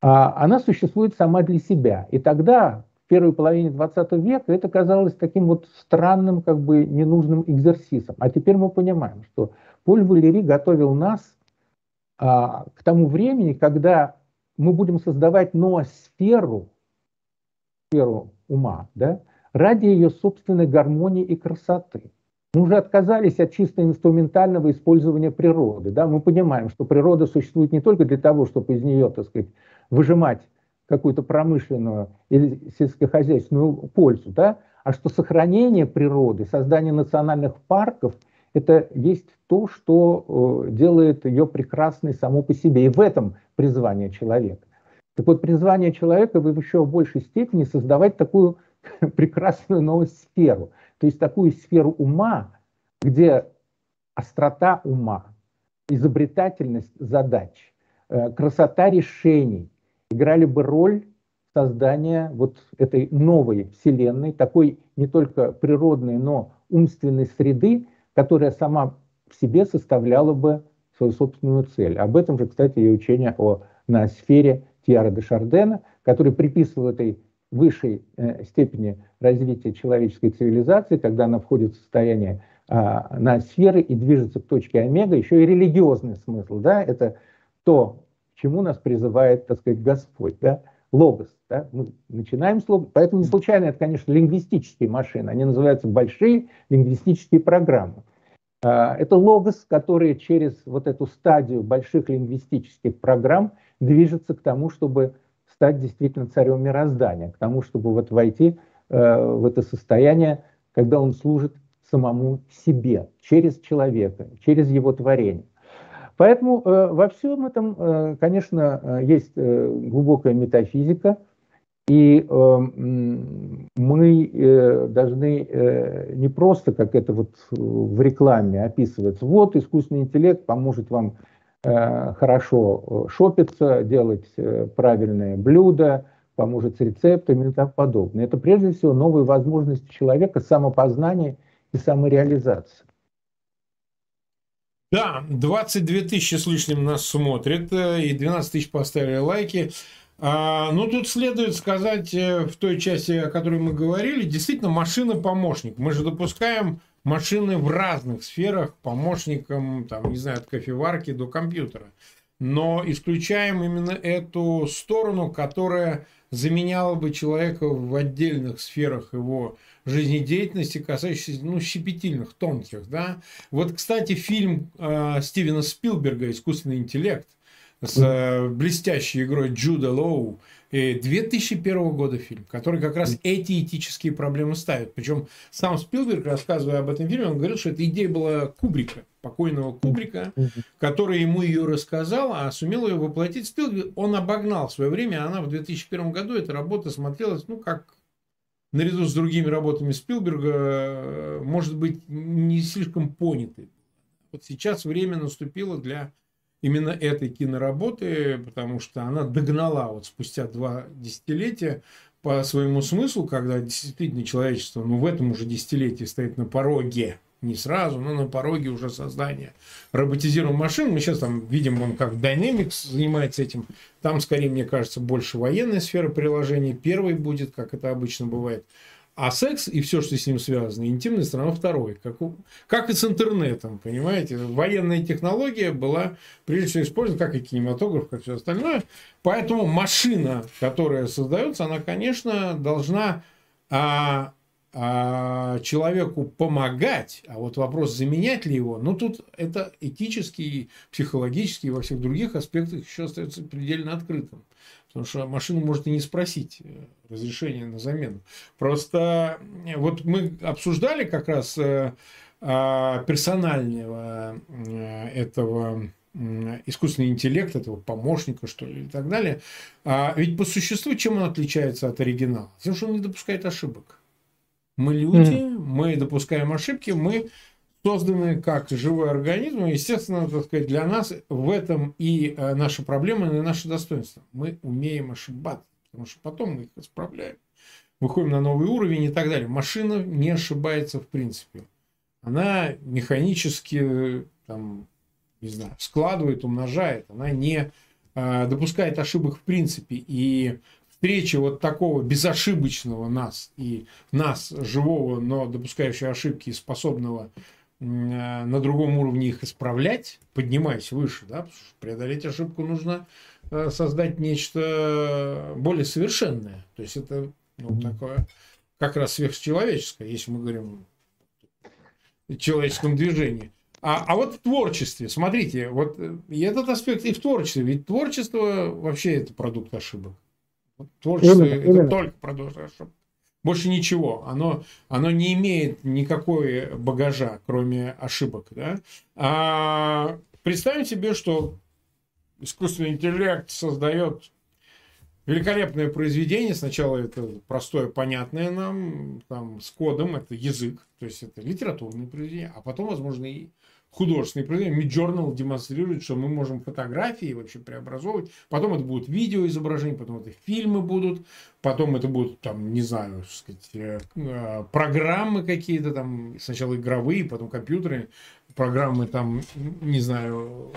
А она существует сама для себя. И тогда, в первой половине 20 века, это казалось таким вот странным, как бы ненужным экзерсисом. А теперь мы понимаем, что Поль Валери готовил нас а, к тому времени, когда мы будем создавать ноосферу, сферу ума, да, ради ее собственной гармонии и красоты. Мы уже отказались от чисто инструментального использования природы. Да? Мы понимаем, что природа существует не только для того, чтобы из нее, так сказать, выжимать какую-то промышленную или сельскохозяйственную пользу, да? а что сохранение природы, создание национальных парков – это есть то, что э, делает ее прекрасной само по себе. И в этом призвание человека. Так вот, призвание человека в еще большей степени создавать такую [LAUGHS] прекрасную новую сферу, то есть такую сферу ума, где острота ума, изобретательность задач, э, красота решений играли бы роль создания вот этой новой вселенной, такой не только природной, но умственной среды, которая сама в себе составляла бы свою собственную цель. Об этом же, кстати, и учение о ноосфере Тьяра де Шардена, который приписывал этой высшей э, степени развития человеческой цивилизации, когда она входит в состояние а, на сферы и движется к точке омега, еще и религиозный смысл, да, это то, чему нас призывает, так сказать, Господь, да, логос, да, мы начинаем с логос, поэтому не случайно это, конечно, лингвистические машины, они называются большие лингвистические программы. А, это логос, который через вот эту стадию больших лингвистических программ движется к тому, чтобы стать действительно царем мироздания, к тому, чтобы вот войти э, в это состояние, когда он служит самому себе, через человека, через его творение. Поэтому э, во всем этом, э, конечно, э, есть э, глубокая метафизика, и э, мы э, должны э, не просто, как это вот в рекламе описывается, вот искусственный интеллект поможет вам Э, хорошо э, шопиться, делать э, правильные блюда, поможет с рецептами и тому подобное. Это прежде всего новые возможности человека, самопознания и самореализации. Да, 22 тысячи с лишним нас смотрят, и 12 тысяч поставили лайки. А, ну, тут следует сказать в той части, о которой мы говорили, действительно, машина-помощник. Мы же допускаем машины в разных сферах, помощникам, там, не знаю, от кофеварки до компьютера. Но исключаем именно эту сторону, которая заменяла бы человека в отдельных сферах его жизнедеятельности, касающихся ну, щепетильных, тонких. Да? Вот, кстати, фильм э, Стивена Спилберга «Искусственный интеллект» с э, блестящей игрой Джуда Лоу 2001 года фильм, который как раз эти этические проблемы ставит. Причем сам Спилберг, рассказывая об этом фильме, он говорил, что эта идея была Кубрика, покойного Кубрика, который ему ее рассказал, а сумел ее воплотить Спилберг. Он обогнал в свое время, она в 2001 году, эта работа смотрелась, ну, как наряду с другими работами Спилберга, может быть, не слишком понятой. Вот сейчас время наступило для именно этой киноработы, потому что она догнала вот спустя два десятилетия по своему смыслу, когда действительно человечество, ну, в этом уже десятилетии стоит на пороге, не сразу, но на пороге уже создания роботизированных машин. Мы сейчас там видим, он как Dynamics занимается этим. Там, скорее, мне кажется, больше военная сфера приложений. Первый будет, как это обычно бывает. А секс и все, что с ним связано, интимная сторона второй. Как, у, как и с интернетом, понимаете? Военная технология была, прежде всего, использована, как и кинематограф, как все остальное. Поэтому машина, которая создается, она, конечно, должна а, а, человеку помогать, а вот вопрос, заменять ли его, ну, тут это этически, психологически и во всех других аспектах еще остается предельно открытым. Потому что машина может и не спросить э, разрешения на замену. Просто э, вот мы обсуждали как раз э, а, персонального этого искусственный интеллект, этого помощника, что ли, и так далее. А ведь по существу чем он отличается от оригинала? Тем, что он не допускает ошибок. Мы люди, mm. мы допускаем ошибки, мы созданы как живой организм. Естественно, так сказать, для нас в этом и э, наша проблема, и наше достоинство. Мы умеем ошибаться, потому что потом мы их исправляем. Выходим на новый уровень и так далее. Машина не ошибается в принципе. Она механически там, не знаю, складывает, умножает. Она не э, допускает ошибок в принципе. И встреча вот такого безошибочного нас и нас, живого, но допускающего ошибки и способного э, на другом уровне их исправлять, поднимаясь выше, да, потому что преодолеть ошибку нужно э, создать нечто более совершенное. То есть это ну, такое как раз сверхчеловеческое, если мы говорим о человеческом движении. А, а вот в творчестве, смотрите, вот и этот аспект и в творчестве, ведь творчество вообще это продукт ошибок. Творчество именно, это именно. только продукт ошибок. Больше ничего. Оно, оно не имеет никакой багажа, кроме ошибок. Да? А представим себе, что искусственный интеллект создает великолепное произведение. Сначала это простое, понятное нам, там, с кодом, это язык, то есть это литературное произведение, а потом, возможно, и художественные произведения. Midjournal демонстрирует, что мы можем фотографии вообще преобразовывать. Потом это будут видео изображения, потом это фильмы будут, потом это будут, там, не знаю, сказать, э, э, программы какие-то там, сначала игровые, потом компьютерные, программы там, не знаю,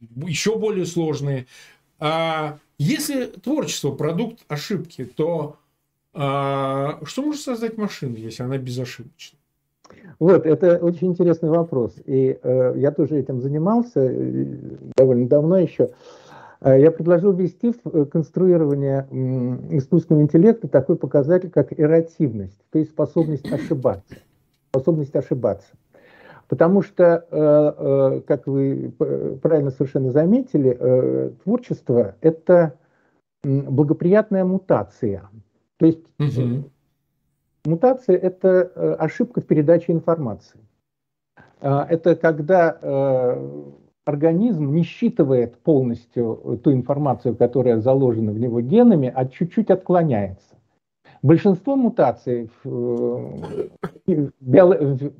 еще более сложные. А если творчество продукт ошибки, то а, что может создать машина, если она безошибочна? Вот, это очень интересный вопрос. И э, я тоже этим занимался э, довольно давно еще. Э, я предложил ввести в э, конструирование искусственного интеллекта такой показатель, как эротивность, то есть способность ошибаться. Способность ошибаться. Потому что, как вы правильно совершенно заметили, творчество – это благоприятная мутация. То есть угу. Мутация – это э, ошибка в передаче информации. А, это когда э, организм не считывает полностью ту информацию, которая заложена в него генами, а чуть-чуть отклоняется. Большинство мутаций в, э,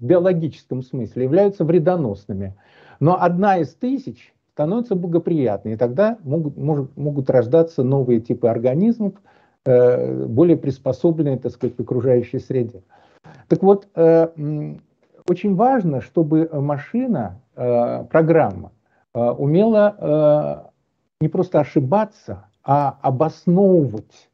биологическом смысле являются вредоносными, но одна из тысяч становится благоприятной, и тогда могут, могут, могут рождаться новые типы организмов – Э, более приспособленные, так сказать, к окружающей среде. Так вот, э, очень важно, чтобы машина, программа умела не просто ошибаться, а обосновывать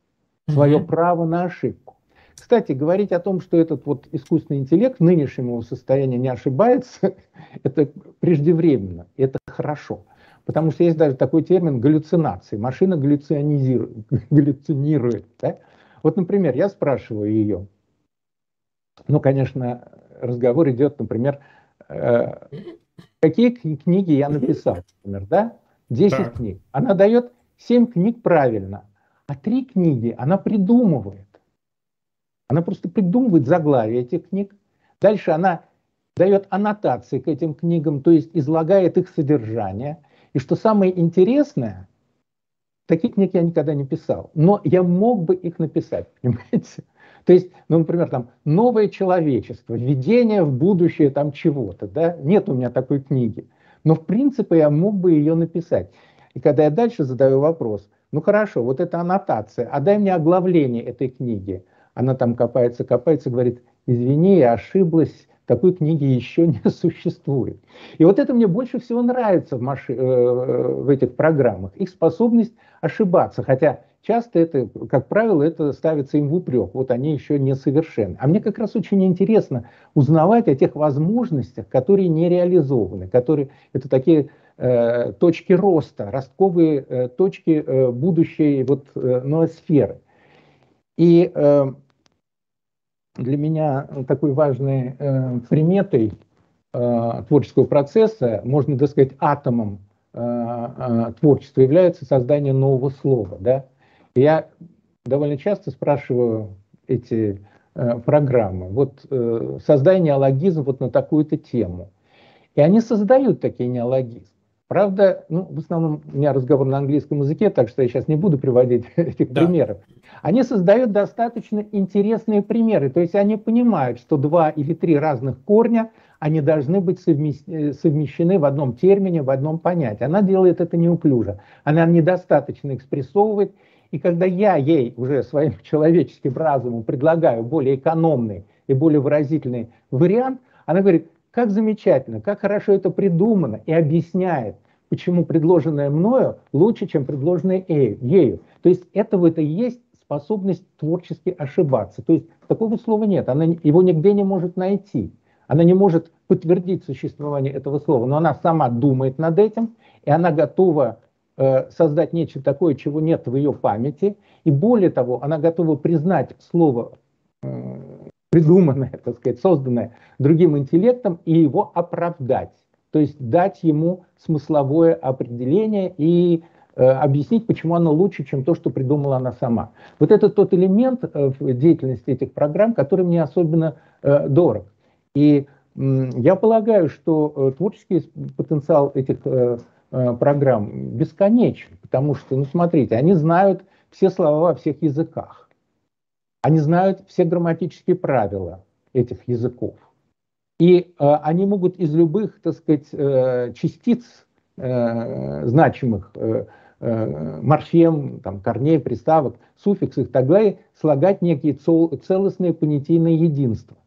свое mm-hmm. право на ошибку. Кстати, говорить о том, что этот вот искусственный интеллект в нынешнем его состоянии не ошибается, [LAUGHS] это преждевременно, это хорошо. Потому что есть даже такой термин галлюцинации. Машина галлюцинирует [LAUGHS] да? Вот, например, я спрашиваю ее, ну, конечно, разговор идет, например, э, какие книги я написал, например, да? 10 так. книг. Она дает 7 книг правильно, а 3 книги она придумывает. Она просто придумывает заглавие этих книг. Дальше она дает аннотации к этим книгам, то есть излагает их содержание – и что самое интересное, таких книг я никогда не писал, но я мог бы их написать, [LAUGHS] понимаете? То есть, ну, например, там «Новое человечество», «Введение в будущее там чего-то», да? Нет у меня такой книги. Но, в принципе, я мог бы ее написать. И когда я дальше задаю вопрос, ну, хорошо, вот это аннотация, а дай мне оглавление этой книги. Она там копается, копается, говорит, извини, я ошиблась, такой книги еще не [LAUGHS] существует. И вот это мне больше всего нравится в, маши... Э, в этих программах. Их способность ошибаться. Хотя часто это, как правило, это ставится им в упрек. Вот они еще не совершенны. А мне как раз очень интересно узнавать о тех возможностях, которые не реализованы. Которые, это такие э, точки роста, ростковые э, точки будущей вот, ноосферы. И для меня такой важной э, приметой э, творческого процесса, можно так сказать, атомом э, э, творчества является создание нового слова. Да? Я довольно часто спрашиваю эти э, программы, вот э, создай неологизм вот на такую-то тему. И они создают такие неологизмы. Правда, ну, в основном у меня разговор на английском языке, так что я сейчас не буду приводить [LAUGHS] этих да. примеров. Они создают достаточно интересные примеры. То есть они понимают, что два или три разных корня, они должны быть э, совмещены в одном термине, в одном понятии. Она делает это неуклюже. Она недостаточно экспрессовывает. И когда я ей уже своим [LAUGHS] человеческим разумом предлагаю более экономный и более выразительный вариант, она говорит, как замечательно, как хорошо это придумано и объясняет, почему предложенное мною лучше, чем предложенное ею. То есть это и есть способность творчески ошибаться. То есть такого слова нет, она его нигде не может найти. Она не может подтвердить существование этого слова, но она сама думает над этим, и она готова э, создать нечто такое, чего нет в ее памяти. И более того, она готова признать слово э, придуманное, [LAUGHS] так сказать, созданное другим интеллектом и его оправдать. То есть дать ему смысловое определение и э, объяснить, почему оно лучше, чем то, что придумала она сама. Вот это тот элемент э, в деятельности этих программ, который мне особенно э, дорог. И я полагаю, что э, творческий потенциал этих э, э, программ бесконечен, потому что, ну смотрите, они знают все слова во всех языках. Они знают все грамматические правила этих языков. И э, они могут из любых, так сказать, э, частиц э, значимых, э, э, морфем, там, корней, приставок, суффиксов и так далее, слагать некие целостные понятийные единства.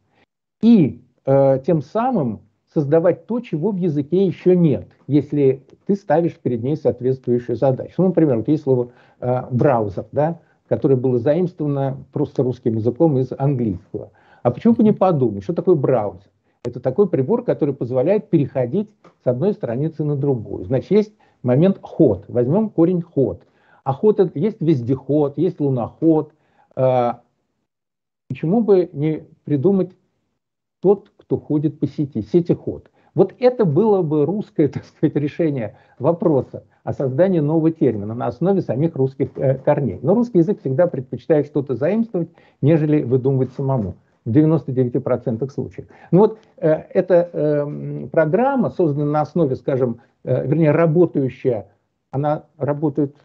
И э, тем самым создавать то, чего в языке еще нет, если ты ставишь перед ней соответствующую задачу. Ну, например, вот есть слово э, браузер, да, которое было заимствовано просто русским языком из английского. А почему бы не подумать, что такое браузер? Это такой прибор, который позволяет переходить с одной страницы на другую. Значит, есть момент ход. Возьмем корень ход. А ход это есть вездеход, есть луноход. А, почему бы не придумать тот, кто ходит по сети, сетиход? Вот это было бы русское, [LAUGHS] так сказать, решение вопроса о создании нового термина на основе самих русских э, корней. Но русский язык всегда предпочитает что-то заимствовать, нежели выдумывать самому в 99% случаев. Ну вот э, эта э, программа, созданная на основе, скажем, э, вернее, работающая, она работает,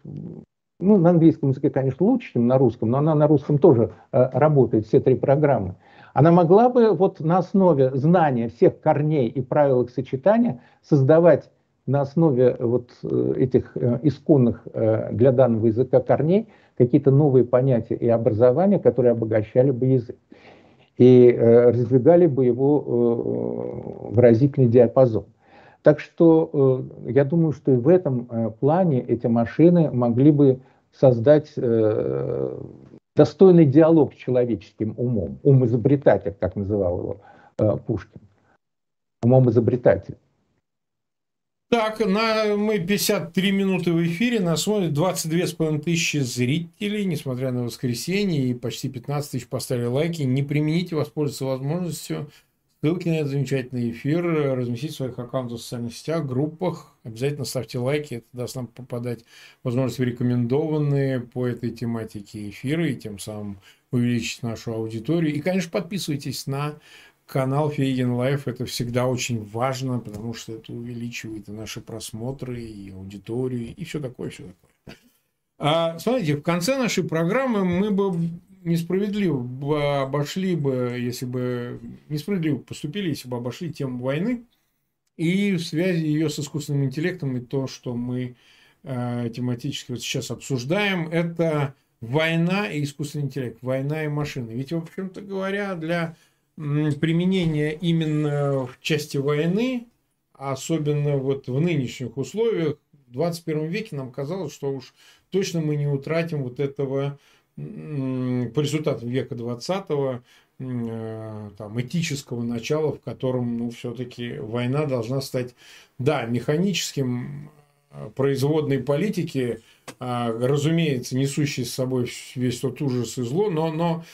ну, на английском языке, конечно, лучше, чем на русском, но она на русском тоже э, работает, все три программы. Она могла бы вот на основе знания всех корней и правил их сочетания создавать на основе вот э, этих э, исконных э, для данного языка корней какие-то новые понятия и образования, которые обогащали бы язык и раздвигали бы его выразительный диапазон. Так что я думаю, что и в этом плане эти машины могли бы создать достойный диалог с человеческим умом, ум изобретатель, как называл его Пушкин, умом изобретатель. Так, на, мы 53 минуты в эфире, нас смотрят 22,5 тысячи зрителей, несмотря на воскресенье, и почти 15 тысяч поставили лайки. Не примените воспользоваться возможностью. Ссылки на этот замечательный эфир разместить в своих аккаунтах в социальных сетях, группах. Обязательно ставьте лайки, это даст нам попадать возможность в рекомендованные по этой тематике эфиры, и тем самым увеличить нашу аудиторию. И, конечно, подписывайтесь на канал Фейгин Live это всегда очень важно, потому что это увеличивает и наши просмотры, и аудиторию, и все такое, все такое. А, смотрите, в конце нашей программы мы бы несправедливо обошли бы, если бы несправедливо поступили, если бы обошли тему войны и в связи ее с искусственным интеллектом и то, что мы э, тематически вот сейчас обсуждаем, это война и искусственный интеллект, война и машины. Ведь, в общем-то говоря, для применение именно в части войны, особенно вот в нынешних условиях, в 21 веке нам казалось, что уж точно мы не утратим вот этого по результатам века 20 э, там, этического начала, в котором ну, все-таки война должна стать, да, механическим производной политики, а, разумеется, несущей с собой весь тот ужас и зло, но, но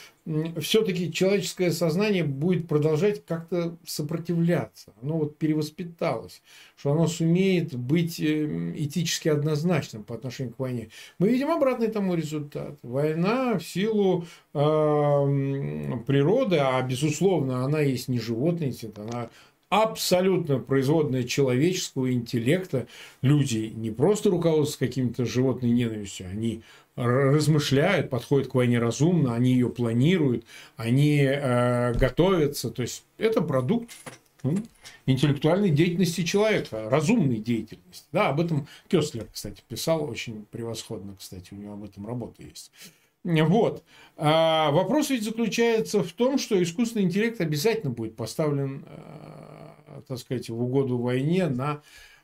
все-таки человеческое сознание будет продолжать как-то сопротивляться. Оно вот перевоспиталось, что оно сумеет быть э, этически однозначным по отношению к войне. Мы видим обратный тому результат. Война в силу э, природы, а безусловно она есть не животный она абсолютно производная человеческого интеллекта. Люди не просто руководствуются каким-то животной ненавистью, они размышляют, подходят к войне разумно, они ее планируют, они э, готовятся. То есть это продукт ну, интеллектуальной деятельности человека, разумной деятельности. Да, об этом Кёслер, кстати, писал очень превосходно, кстати, у него об этом работа есть. Вот. А вопрос ведь заключается в том, что искусственный интеллект обязательно будет поставлен э, так сказать, в угоду войне на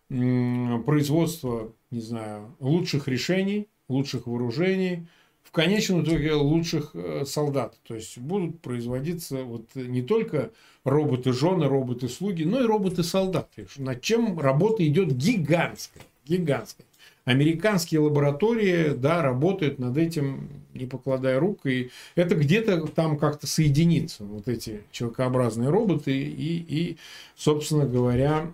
производство, не знаю, лучших решений, лучших вооружений, в конечном итоге лучших э, солдат. То есть будут производиться вот не только роботы-жены, роботы-слуги, но и роботы-солдаты. Над чем работа идет гигантская. Гигантская американские лаборатории, да, работают над этим, не покладая рук, и это где-то там как-то соединится, вот эти человекообразные роботы и, и собственно говоря,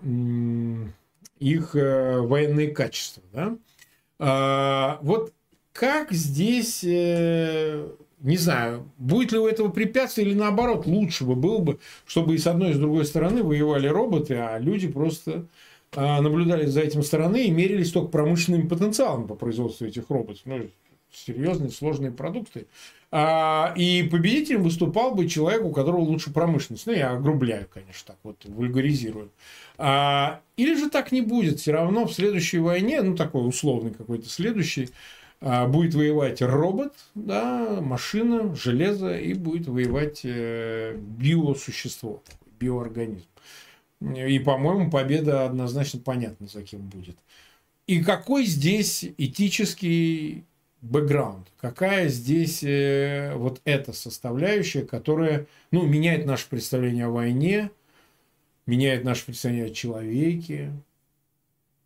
их э, военные качества, да. А, вот как здесь, э, не знаю, будет ли у этого препятствия или наоборот, лучше бы было бы, чтобы и с одной и с другой стороны воевали роботы, а люди просто а, наблюдали за этим стороны и мерились только промышленным потенциалом по производству этих роботов. Ну, серьезные, сложные продукты. А, и победителем выступал бы человек, у которого лучше промышленность. Ну, я огрубляю, конечно, так вот, вульгаризирую. А, или же так не будет. Все равно в следующей войне, ну, такой условный какой-то следующий, будет воевать робот, да, машина, железо, и будет воевать э, биосущество, биоорганизм. И, по-моему, победа однозначно понятна, за кем будет. И какой здесь этический бэкграунд? Какая здесь э, вот эта составляющая, которая ну, меняет наше представление о войне, меняет наше представление о человеке,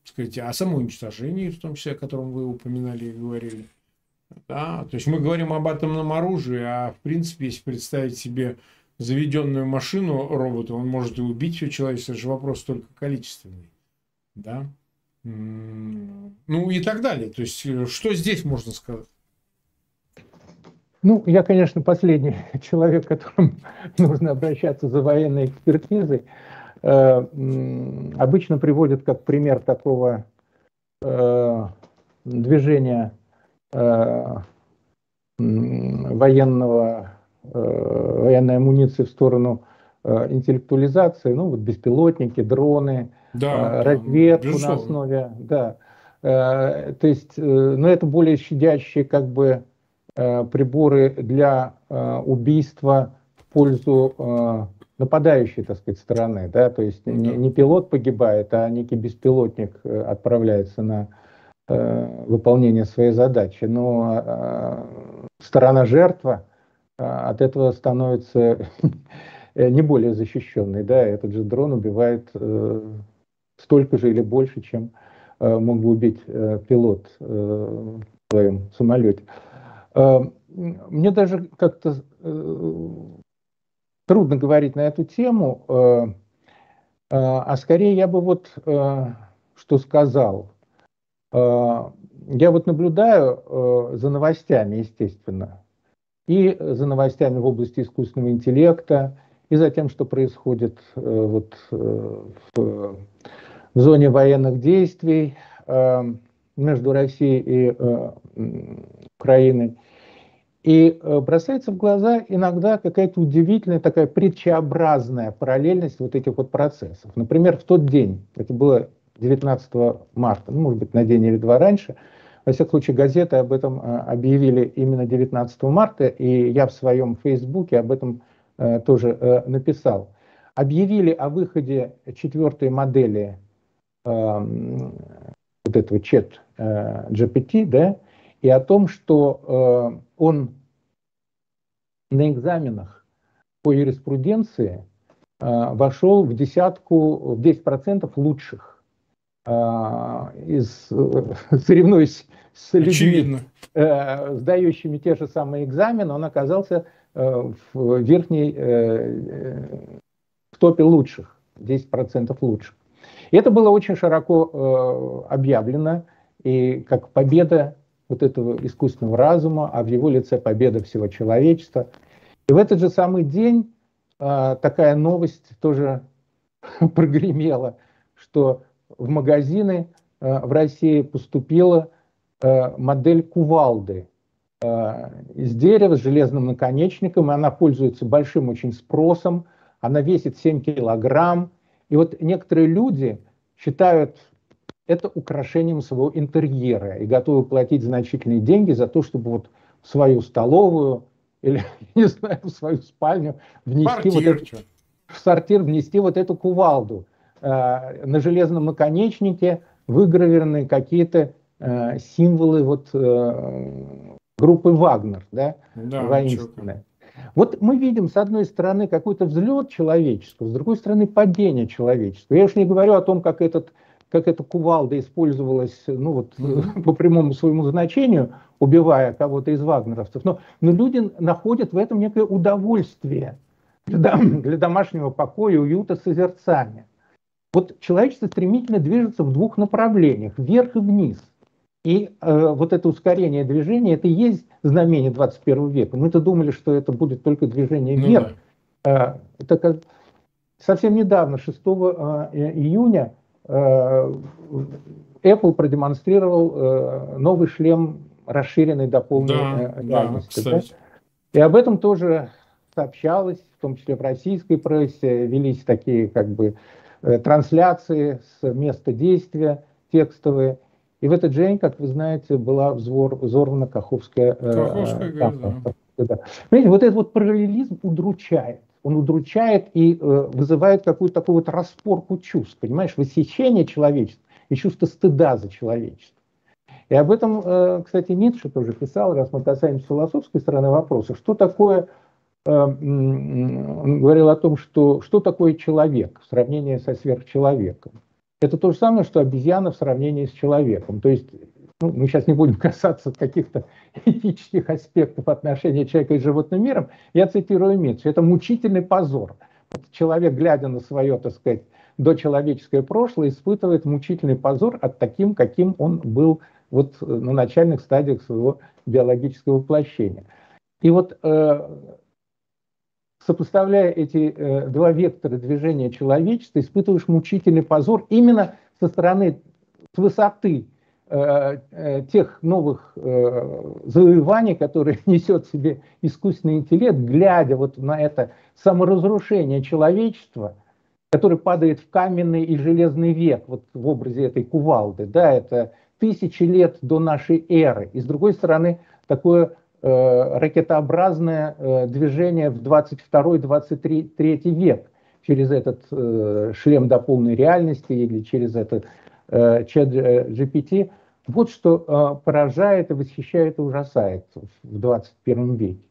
сказать, о самоуничтожении, в том числе, о котором вы упоминали и говорили. Да? То есть мы говорим об атомном оружии, а в принципе, если представить себе заведенную машину робота, он может и убить все человечество, это же вопрос только количественный. Да? Ну и так далее. То есть, э, что здесь можно сказать? Ну, я, конечно, последний [LAUGHS] человек, к которому [LAUGHS] нужно обращаться за военной экспертизой. Э, обычно приводят как пример такого э, движения военного военной амуниции в сторону интеллектуализации, ну вот беспилотники, дроны, да, э, разведку безусловно. на основе, да. То есть, но это более щадящие как бы приборы для убийства в пользу нападающей, так сказать, стороны, да, то есть не, не пилот погибает, а некий беспилотник отправляется на выполнение своей задачи, но сторона жертва а, от этого становится [LAUGHS] не более защищенной. Да? Этот же дрон убивает э, столько же или больше, чем э, мог бы убить э, пилот в своем самолете. Мне даже как-то трудно говорить на эту тему, а скорее я бы вот что сказал. Я вот наблюдаю за новостями, естественно, и за новостями в области искусственного интеллекта, и за тем, что происходит э, вот, э, в, в зоне военных действий э, между Россией и Украиной. И бросается в глаза иногда какая-то удивительная такая притчеобразная параллельность вот этих вот процессов. Например, в тот день, это было 19 марта, ну, может быть, на день или два раньше, во всяком случае, газеты об этом э, объявили именно 19 марта, и я в своем фейсбуке об этом э, тоже э, написал. Объявили о выходе четвертой модели вот этого чат GPT, да, и о том, что он на экзаменах по юриспруденции вошел в десятку, в 10% лучших из, [LAUGHS] соревнуясь с людьми, сдающими те же самые экзамены, он оказался в верхней, в топе лучших, 10% лучших. И это было очень широко объявлено, и как победа вот этого искусственного разума, а в его лице победа всего человечества. И в этот же самый день э, такая новость тоже [LAUGHS] прогремела, что в магазины э, в России поступила э, модель кувалды э, из дерева с железным наконечником, и она пользуется большим очень спросом, она весит 7 килограмм. И вот некоторые люди считают это украшением своего интерьера и готовы платить значительные деньги за то, чтобы вот в свою столовую или, [LAUGHS] не знаю, в свою спальню внести вот эту, в сортир внести вот эту кувалду. Э, на железном наконечнике выгравированы какие-то э, символы вот э, группы Вагнер, да, да воинственные. Вот мы видим, с одной стороны, какой-то взлет человечества, с другой стороны, падение человечества. Я уж не говорю о том, как этот как эта кувалда использовалась ну, вот, mm-hmm. по прямому своему значению, убивая кого-то из вагнеровцев. Но, но люди находят в этом некое удовольствие для, для домашнего покоя, уюта, созерцания. Вот человечество стремительно движется в двух направлениях, вверх и вниз. И э, вот это ускорение движения, это и есть знамение 21 века. Мы-то думали, что это будет только движение ну вверх. Ну, да. э, это как совсем недавно, 6 э, июня, Э, Apple продемонстрировал э, новый шлем расширенной до полной да, э, реальности. Да, да? И об этом тоже сообщалось, в том числе в российской прессе, велись такие как бы трансляции с места действия текстовые. И в этот день, как вы знаете, была взор, взорвана Каховская, Каховская э, да. да. Понимаете, вот этот вот параллелизм удручает он удручает и э, вызывает какую-то такую вот распорку чувств, понимаешь, восхищение человечества и чувство стыда за человечество. И об этом, э, кстати, Ницше тоже писал, раз мы касаемся философской стороны вопроса, что такое, э, он говорил о том, что, что такое человек в сравнении со сверхчеловеком. Это то же самое, что обезьяна в сравнении с человеком. То есть ну, мы сейчас не будем [LAUGHS] касаться каких-то этических аспектов отношения человека с животным миром, я цитирую Ницше, это мучительный позор. Человек, глядя на свое, так сказать, дочеловеческое прошлое, испытывает мучительный позор от таким, каким он был вот на начальных стадиях своего биологического воплощения. И вот э, сопоставляя эти э, два вектора движения человечества, испытываешь мучительный позор именно со стороны, с высоты Э, э, тех новых э, завоеваний, которые [LAUGHS] несет в себе искусственный интеллект, глядя вот на это саморазрушение человечества, которое падает в каменный и железный век, вот в образе этой кувалды, да, это тысячи лет до нашей эры. И с другой стороны, такое ракетообразное э, движение в 22-23 век через этот э, шлем до полной реальности или через этот Э, чат GPT, вот что э, поражает и восхищает и ужасает в 21 веке.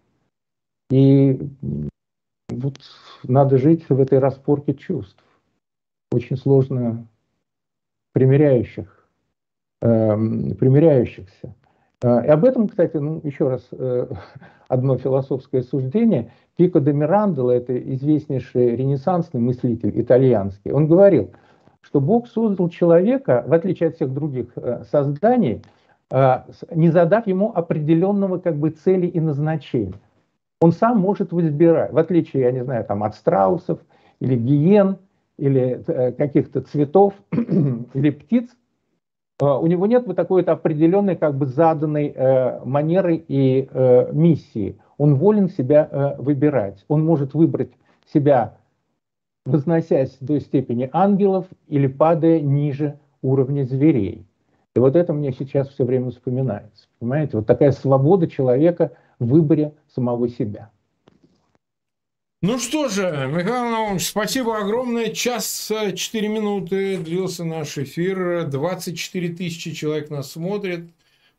И вот надо жить в этой распорке чувств, очень сложно примиряющих, э, примиряющихся. И об этом, кстати, ну, еще раз [LAUGHS] одно философское суждение. Пико де Мирандола, это известнейший ренессансный мыслитель итальянский, он говорил – что Бог создал человека, в отличие от всех других э, созданий, э, не задав ему определенного как бы цели и назначения. Он сам может выбирать, в отличие, я не знаю, там, от страусов или гиен, или э, каких-то цветов, [CLEARS THROAT] или птиц, у него нет вот такой вот определенной как бы заданной манеры и миссии. Он волен себя выбирать. Он может выбрать себя возносясь до степени ангелов или падая ниже уровня зверей. И вот это мне сейчас все время вспоминается. Понимаете, вот такая свобода человека в выборе самого себя. Ну что же, Михаил Наумович, спасибо огромное. Час 4 минуты длился наш эфир. 24 тысячи человек нас смотрит.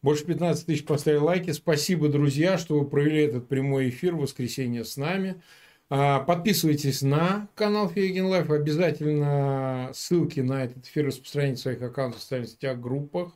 Больше 15 тысяч поставили лайки. Спасибо, друзья, что вы провели этот прямой эфир в воскресенье с нами. А, подписывайтесь на канал Фейгин Live. Обязательно ссылки на этот эфир распространите в своих аккаунтах, в социальных сетях, группах.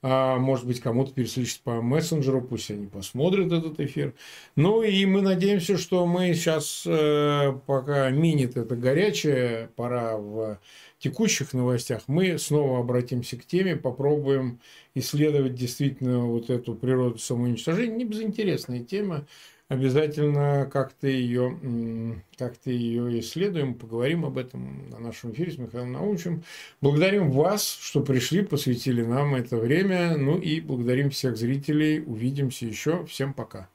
А, может быть, кому-то переслать по мессенджеру, пусть они посмотрят этот эфир. Ну и мы надеемся, что мы сейчас, э, пока минет эта горячая пора в текущих новостях, мы снова обратимся к теме, попробуем исследовать действительно вот эту природу самоуничтожения. Не безинтересная тема обязательно как-то ее, как-то ее исследуем, поговорим об этом на нашем эфире с Михаилом Научем. Благодарим вас, что пришли, посвятили нам это время. Ну и благодарим всех зрителей. Увидимся еще. Всем пока.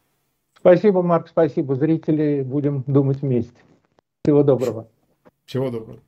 Спасибо, Марк, спасибо. Зрители, будем думать вместе. Всего доброго. Всего доброго.